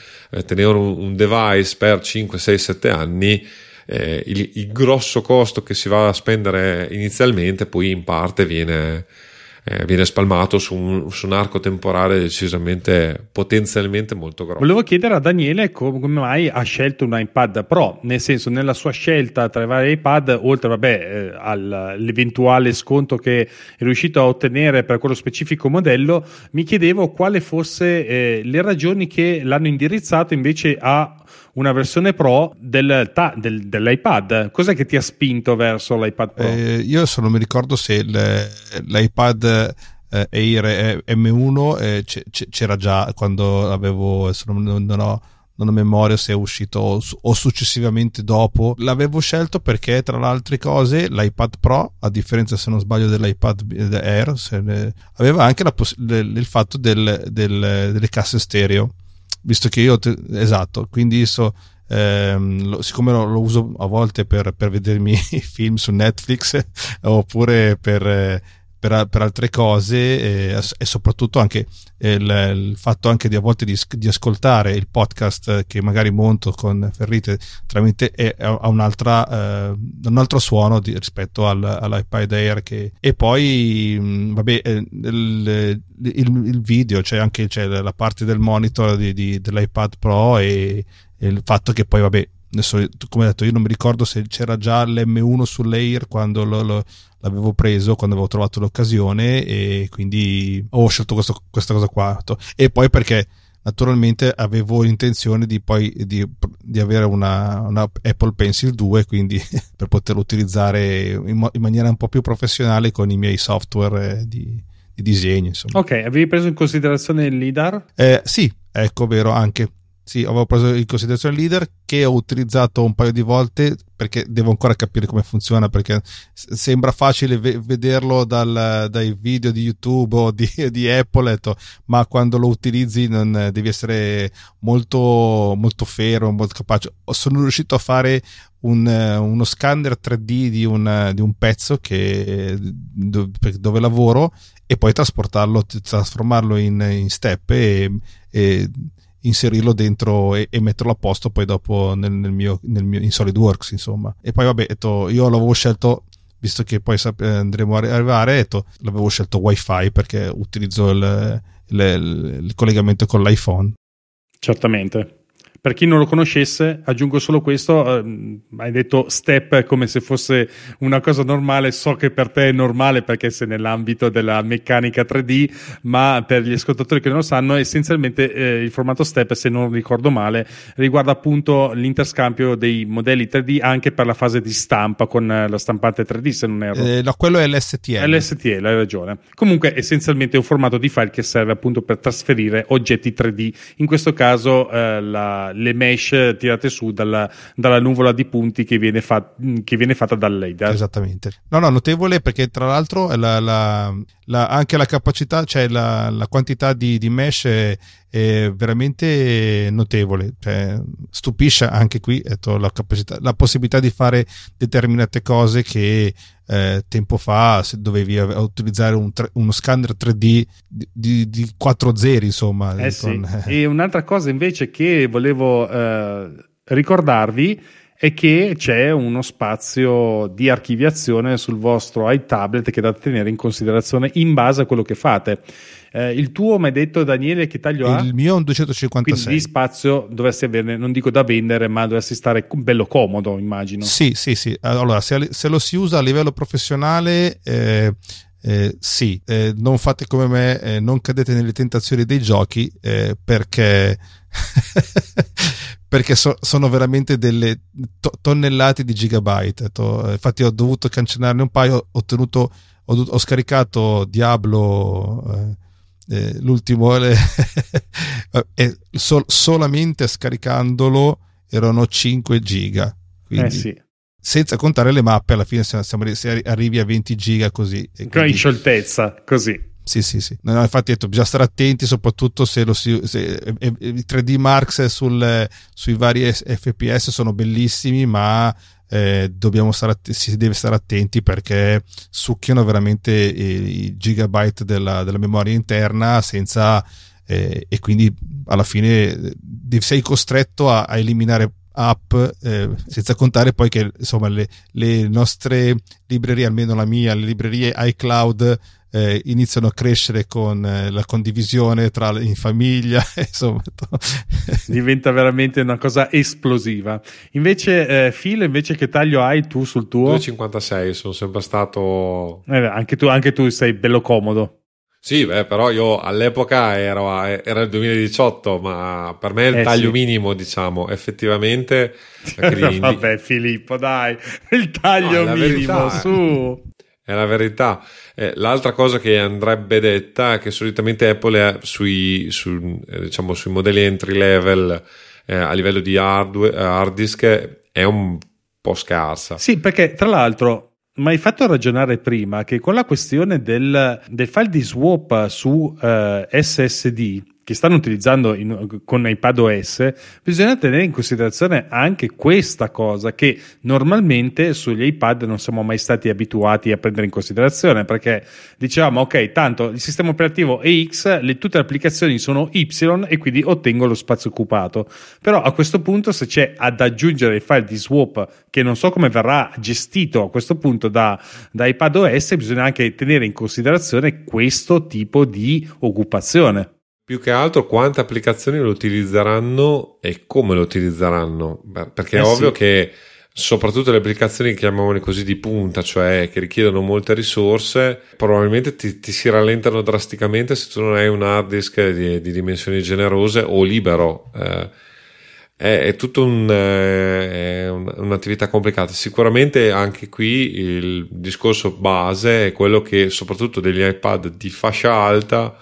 tenere un, device per 5, 6, 7 anni eh, il, il, grosso costo che si va a spendere inizialmente poi in parte viene, eh, viene spalmato su un, su un, arco temporale decisamente potenzialmente molto grosso. Volevo chiedere a Daniele come mai ha scelto un iPad Pro, nel senso nella sua scelta tra i vari iPad, oltre vabbè, eh, all'eventuale sconto che è riuscito a ottenere per quello specifico modello, mi chiedevo quale fosse eh, le ragioni che l'hanno indirizzato invece a una versione Pro del, del, dell'iPad. Cos'è che ti ha spinto verso l'iPad Pro? Eh, io adesso non mi ricordo se il, l'iPad eh, Air M1 eh, c'era già quando avevo, non, ho non ho memoria se è uscito o successivamente dopo. L'avevo scelto perché, tra le altre cose, l'iPad Pro, a differenza se non sbaglio dell'iPad Air, ne... aveva anche poss- il fatto del, del, delle casse stereo visto che io, te, esatto, quindi so, ehm, lo, siccome lo, lo, uso a volte per, per vedermi [laughs] film su Netflix [laughs] oppure per, per, per altre cose eh, e soprattutto anche il, il, fatto anche di a volte di, di, ascoltare il podcast che magari monto con Ferrite tramite ha un'altra, eh, un altro suono di, rispetto al, all'iPad Air che, e poi mh, vabbè eh, il, il, il, video c'è anche c'è la parte del monitor di, di, dell'iPad Pro e, e il fatto che poi vabbè adesso come ho detto io non mi ricordo se c'era già l'M1 sull'Air quando lo, lo, l'avevo preso quando avevo trovato l'occasione e quindi ho scelto questo, questa cosa qua e poi perché naturalmente avevo l'intenzione di poi di, di avere una, una, Apple Pencil 2 quindi [laughs] per poterlo utilizzare in, mo- in, maniera un po' più professionale con i miei software eh, di, di disegno insomma. ok avevi preso in considerazione il LIDAR? Eh, sì ecco vero anche sì, avevo preso in considerazione il leader che ho utilizzato un paio di volte perché devo ancora capire come funziona perché sembra facile ve- vederlo dal, dai video di YouTube o di, di Apple, ma quando lo utilizzi non, devi essere molto, molto fermo, molto capace. Sono riuscito a fare un, uno scanner 3D di un, di un pezzo che, dove lavoro e poi trasportarlo, trasformarlo in, in step e, e inserirlo dentro e, e, metterlo a posto poi dopo nel, nel, mio, nel mio, in SolidWorks insomma. E poi vabbè detto, io l'avevo scelto visto che poi andremo a arrivare detto, l'avevo scelto wifi perché utilizzo il, il, il collegamento con l'iPhone. Certamente per chi non lo conoscesse, aggiungo solo questo, eh, hai detto step come se fosse una cosa normale, so che per te è normale perché sei nell'ambito della meccanica 3D, ma per gli ascoltatori che non lo sanno, essenzialmente eh, il formato step, se non ricordo male, riguarda appunto l'interscambio dei modelli 3D anche per la fase di stampa con eh, la stampante 3D, se non erro. Eh, no, quello è l'STL. L'STL, hai ragione. Comunque essenzialmente è un formato di file che serve appunto per trasferire oggetti 3D, in questo caso eh, la le mesh tirate su dalla, dalla nuvola di punti che viene, fa, che viene fatta dal LiDAR. Esattamente. No, no, notevole perché tra l'altro la, la, la, anche la capacità, cioè la, quantità di, di mesh è, è, veramente notevole. Cioè, stupisce anche qui la, capacità, la possibilità di fare determinate cose che eh, tempo fa se dovevi utilizzare un tre, uno scanner 3D di, di, di 4 zeri insomma eh sì. con, eh. e un'altra cosa invece che volevo eh, ricordarvi è che c'è uno spazio di archiviazione sul vostro iTablet che da tenere in considerazione in base a quello che fate. Eh, il tuo, mi hai detto Daniele, che taglio il ha? Il mio è un 256. Quindi di spazio dovresti averne, non dico da vendere, ma dovresti stare bello comodo, immagino. Sì, sì, sì. Allora, se, se lo si usa a livello professionale... Eh, eh, sì, eh, non fate come me, eh, non cadete nelle tentazioni dei giochi eh, perché, [laughs] perché so, sono veramente delle to- tonnellate di gigabyte. To- infatti ho dovuto cancellarne un paio, ho, tenuto, ho, ho scaricato Diablo eh, eh, l'ultimo [laughs] eh, sol- solamente scaricandolo erano 5 giga quindi, eh sì. senza contare le mappe alla fine siamo, se arrivi a 20 giga così quindi... in scioltezza così sì, sì, sì. No, infatti, detto, bisogna stare attenti, soprattutto se, lo si, se i 3D Marks sul, sui vari FPS sono bellissimi, ma eh, dobbiamo stare, si deve stare attenti perché succhiano veramente i, i gigabyte della, della, memoria interna senza eh, e quindi alla fine sei costretto a, a eliminare app eh, senza contare poi che insomma le, le, nostre librerie almeno la mia le librerie iCloud eh, iniziano a crescere con eh, la condivisione tra, in famiglia, [laughs] insomma. Diventa veramente una cosa esplosiva. Invece, eh, Phil, invece che taglio hai tu sul tuo? 2,56, sono sempre stato... Eh, anche, tu, anche tu sei bello comodo. Sì, beh, però io all'epoca ero, era il 2018, ma per me è il eh, taglio sì. minimo, diciamo, effettivamente. [laughs] Vabbè, Filippo, dai, il taglio no, minimo, verità, su. È la verità. Eh, l'altra cosa che andrebbe detta è che solitamente Apple sui, su, eh, diciamo, sui modelli entry level eh, a livello di hardware, hard disk è un po' scarsa. Sì, perché tra l'altro mi hai fatto ragionare prima che con la questione del, del file di swap su uh, SSD che stanno utilizzando in, con iPad OS, bisogna tenere in considerazione anche questa cosa che normalmente sugli iPad non siamo mai stati abituati a prendere in considerazione perché dicevamo ok, tanto il sistema operativo è X, le, tutte le applicazioni sono Y e quindi ottengo lo spazio occupato. Però a questo punto se c'è ad aggiungere il file di swap che non so come verrà gestito a questo punto da, da iPad OS, bisogna anche tenere in considerazione questo tipo di occupazione. Più che altro quante applicazioni lo utilizzeranno e come lo utilizzeranno, perché è eh ovvio sì. che soprattutto le applicazioni chiamiamole così di punta, cioè che richiedono molte risorse, probabilmente ti, ti si rallentano drasticamente se tu non hai un hard disk di, di dimensioni generose o libero. Eh, è, è tutta un, eh, un, un'attività complicata. Sicuramente anche qui il discorso base è quello che soprattutto degli iPad di fascia alta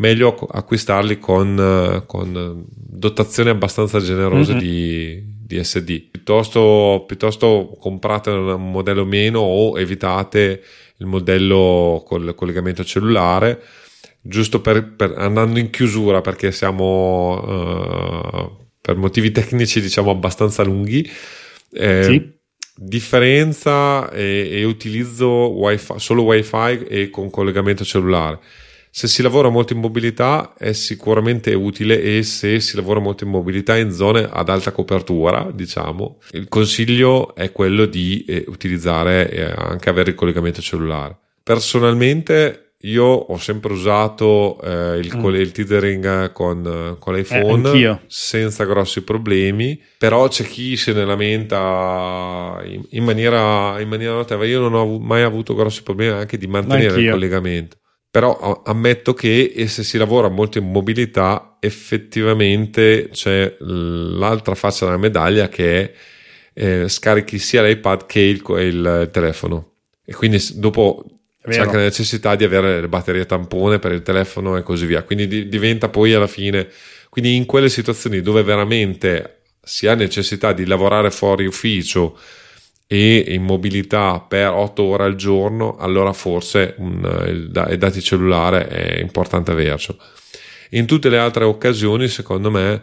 meglio acquistarli con, con dotazioni abbastanza generose mm-hmm. di, di, SD. Piuttosto, piuttosto comprate un modello meno o evitate il modello col collegamento cellulare, giusto per, per andando in chiusura perché siamo uh, per motivi tecnici diciamo abbastanza lunghi. Eh, sì. Differenza e, e utilizzo wifi, solo wifi e con collegamento cellulare se si lavora molto in mobilità è sicuramente utile e se si lavora molto in mobilità in zone ad alta copertura, diciamo, il consiglio è quello di eh, utilizzare e anche avere il collegamento cellulare. Personalmente io ho sempre usato eh, il, mm. il tethering con, con l'iPhone eh, senza grossi problemi, però c'è chi se ne lamenta in, in, maniera, in maniera notevole. Io non ho mai avuto grossi problemi anche di mantenere il collegamento però ammetto che se si lavora molto in mobilità effettivamente c'è l'altra faccia della medaglia che è eh, scarichi sia l'iPad che il, il telefono. E quindi dopo c'è anche la necessità di avere le batterie tampone per il telefono e così via. Quindi di, diventa poi alla fine quindi in quelle situazioni dove veramente si ha necessità di lavorare fuori ufficio e in mobilità per 8 ore al giorno, allora forse un, il, il dati cellulare è importante avercelo. In tutte le altre occasioni, secondo me,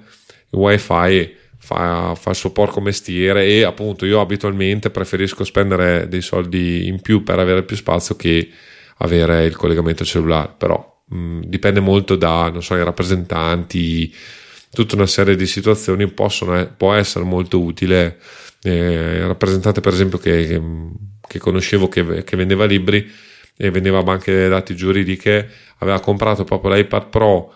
il wifi fa, fa il suo porco mestiere e appunto io abitualmente preferisco spendere dei soldi in più per avere più spazio che avere il collegamento cellulare, però mh, dipende molto da, non so, i rappresentanti, tutta una serie di situazioni possono, può essere molto utile eh, rappresentante per esempio che, che, conoscevo che, che, vendeva libri e vendeva banche dati giuridiche. Aveva comprato proprio l'iPad Pro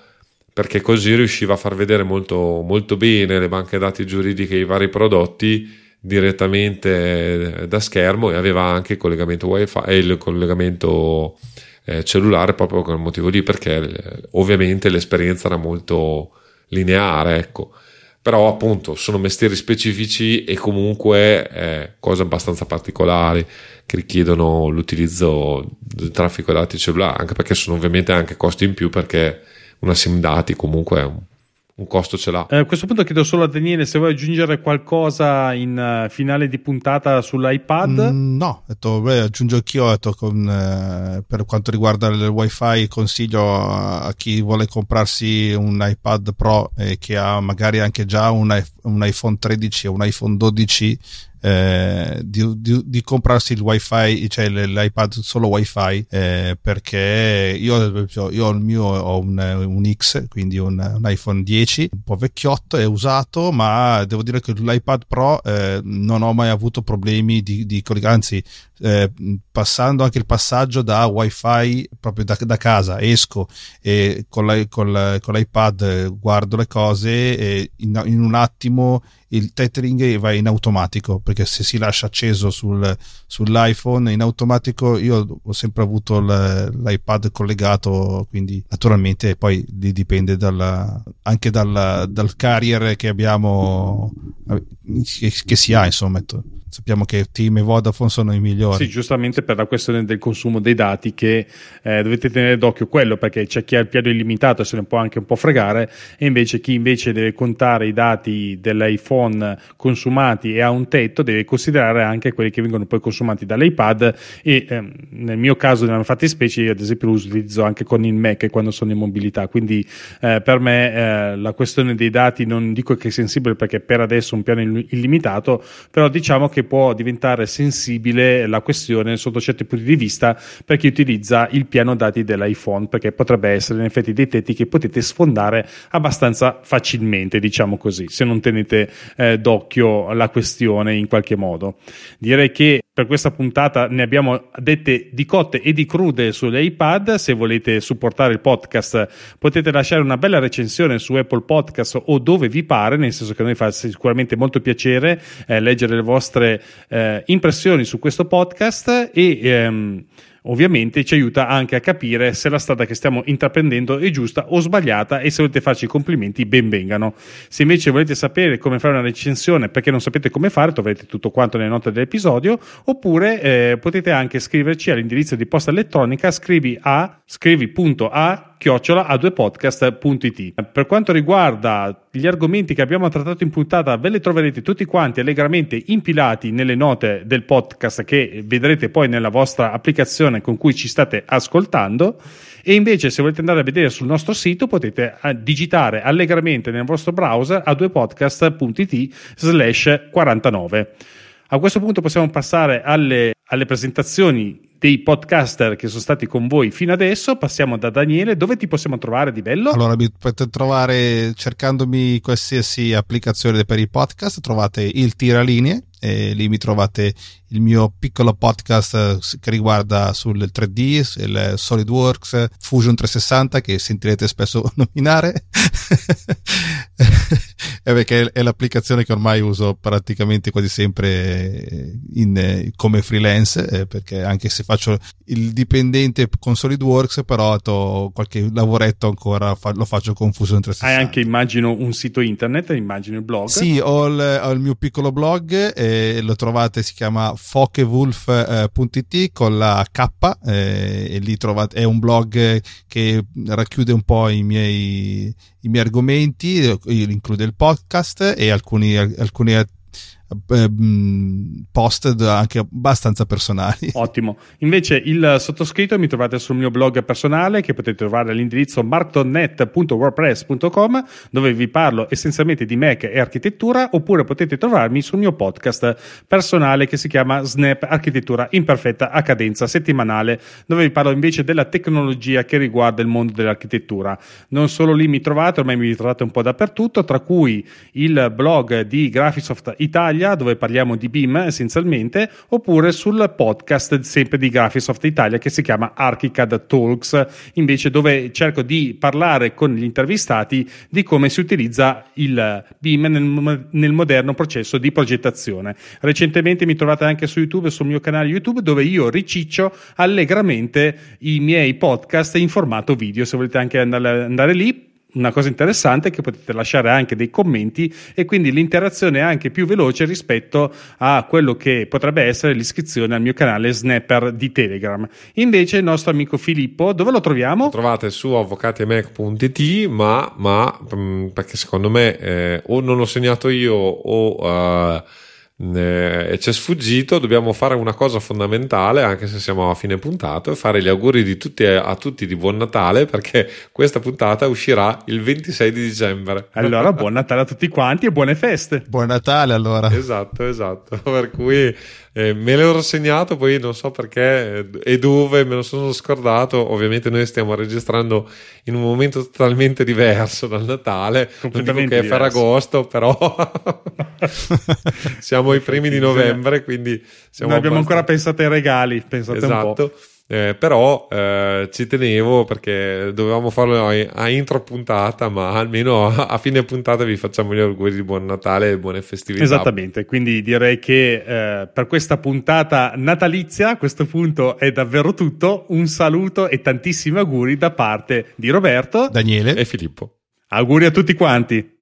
perché così riusciva a far vedere molto, molto bene le banche dati giuridiche i vari prodotti direttamente da schermo e aveva anche il collegamento wifi e il collegamento eh, cellulare proprio per quel motivo lì perché eh, ovviamente l'esperienza era molto lineare ecco però appunto sono mestieri specifici e comunque eh, cose abbastanza particolari che richiedono l'utilizzo del traffico dati cellulari, anche perché sono ovviamente anche costi in più perché una SIM dati comunque è un un costo ce l'ha. Eh, a questo punto chiedo solo a Daniele se vuoi aggiungere qualcosa in uh, finale di puntata sull'iPad. Mm, no, detto, beh, aggiungo anch'io detto, con, eh, per quanto riguarda il wifi consiglio a chi vuole comprarsi un iPad Pro e che ha magari anche già un, un iPhone 13 o un iPhone 12 eh, di, di, di, comprarsi il wifi, cioè l'iPad solo wifi, eh, perché io, io il mio ho un, un X, quindi un, un, iPhone 10, un po' vecchiotto, è usato, ma devo dire che l'iPad Pro eh, non ho mai avuto problemi di, di anzi eh, passando anche il passaggio da wifi proprio da, da casa esco e con, la, con, la, con l'iPad guardo le cose e in, in un attimo il tethering va in automatico perché se si lascia acceso sul, sull'iPhone in automatico io ho sempre avuto l'iPad collegato quindi naturalmente poi dipende dalla, anche dal, dal carrier che abbiamo che, che si ha insomma sappiamo che Team e Vodafone sono i migliori. Sì, giustamente per la questione del consumo dei dati che eh, dovete tenere d'occhio quello perché c'è chi ha il piano illimitato e se ne può anche un po' fregare e invece chi invece deve contare i dati dell'iPhone consumati e ha un tetto deve considerare anche quelli che vengono poi consumati dall'iPad e ehm, nel mio caso nella fattispecie io ad esempio lo utilizzo anche con il Mac quando sono in mobilità quindi eh, per me eh, la questione dei dati non dico che è sensibile perché per adesso è un piano illimitato però diciamo che può diventare sensibile la questione sotto certi punti di vista per chi utilizza il piano dati dell'iPhone perché potrebbe essere in effetti dei tetti che potete sfondare abbastanza facilmente diciamo così se non tenete eh, d'occhio la questione in qualche modo. Direi che per questa puntata ne abbiamo dette di cotte e di crude sull'iPad. Se volete supportare il podcast, potete lasciare una bella recensione su Apple Podcast o dove vi pare, nel senso che a noi fa sicuramente molto piacere eh, leggere le vostre eh, impressioni su questo podcast e ehm, ovviamente ci aiuta anche a capire se la strada che stiamo intraprendendo è giusta o sbagliata e se volete farci i complimenti ben vengano. Se invece volete sapere come fare una recensione perché non sapete come fare, troverete tutto quanto nelle note dell'episodio, oppure eh, potete anche scriverci all'indirizzo di posta elettronica scrivi a scrivi.a chiocciola a 2 podcast.it. Per quanto riguarda gli argomenti che abbiamo trattato in puntata, ve li troverete tutti quanti allegramente impilati nelle note del podcast che vedrete poi nella vostra applicazione con cui ci state ascoltando. E invece, se volete andare a vedere sul nostro sito, potete eh, digitare allegramente nel vostro browser a 2 podcast.it slash 49. A questo punto possiamo passare alle, alle presentazioni dei podcaster che sono stati con voi fino adesso. Passiamo da Daniele. Dove ti possiamo trovare di bello? Allora, mi potete trovare cercandomi qualsiasi applicazione per i podcast. Trovate il tiralinee e lì mi trovate il mio piccolo podcast eh, che riguarda sul 3D, il SolidWorks, Fusion 360 che sentirete spesso [laughs] nominare [laughs] perché è l'applicazione che ormai uso praticamente quasi sempre in, come freelance eh, perché anche se faccio il dipendente con SolidWorks però qualche lavoretto ancora lo faccio con Fusion 360 hai anche immagino un sito internet immagino il blog? Sì ho il, ho il mio piccolo blog e lo trovate si chiama fokewolf.it con la K eh, e lì trovate è un blog che racchiude un po' i miei, i miei argomenti include il podcast e alcuni, alcuni Ehm, post anche abbastanza personali. [laughs] Ottimo. Invece il sottoscritto mi trovate sul mio blog personale che potete trovare all'indirizzo markdonet.wordpress.com dove vi parlo essenzialmente di Mac e architettura oppure potete trovarmi sul mio podcast personale che si chiama Snap Architettura in perfetta a cadenza settimanale dove vi parlo invece della tecnologia che riguarda il mondo dell'architettura. Non solo lì mi trovate, ormai mi trovate un po' dappertutto, tra cui il blog di Graphisoft Italia Italia, dove parliamo di BIM essenzialmente, oppure sul podcast sempre di Graphisoft Italia che si chiama Archicad Talks, invece dove cerco di parlare con gli intervistati di come si utilizza il BIM nel, nel moderno processo di progettazione. Recentemente mi trovate anche su YouTube, sul mio canale YouTube, dove io riciccio allegramente i miei podcast in formato video. Se volete anche andare, andare lì, una cosa interessante è che potete lasciare anche dei commenti e quindi l'interazione è anche più veloce rispetto a quello che potrebbe essere l'iscrizione al mio canale Snapper di Telegram. Invece il nostro amico Filippo, dove lo troviamo? Lo trovate su avvocatiemac.it, ma, ma mm, perché secondo me eh, o non l'ho segnato io o... Uh, e ci è sfuggito, dobbiamo fare una cosa fondamentale, anche se siamo a fine puntata, e fare gli auguri di tutti a tutti di buon Natale, perché [laughs] questa puntata uscirà il 26 di dicembre. Allora, buon Natale a tutti quanti e buone feste. Buon Natale allora. Esatto, esatto. [laughs] Per cui eh, me l'ero segnato, poi non so perché e dove, me lo sono scordato. Ovviamente noi stiamo registrando in un momento totalmente diverso dal Natale, non dico che è Ferragosto, però [laughs] siamo i primi di novembre, quindi siamo abbiamo abbastanza... ancora pensato ai regali, pensate esatto. un po'. Eh, però eh, ci tenevo perché dovevamo farlo a, a, intro puntata, ma almeno a, [laughs] a, fine puntata vi facciamo gli auguri di buon Natale e buone festività. Esattamente, quindi direi che eh, per questa puntata natalizia a questo punto è davvero tutto. Un saluto e tantissimi auguri da parte di Roberto, Daniele e Filippo. Auguri a tutti quanti.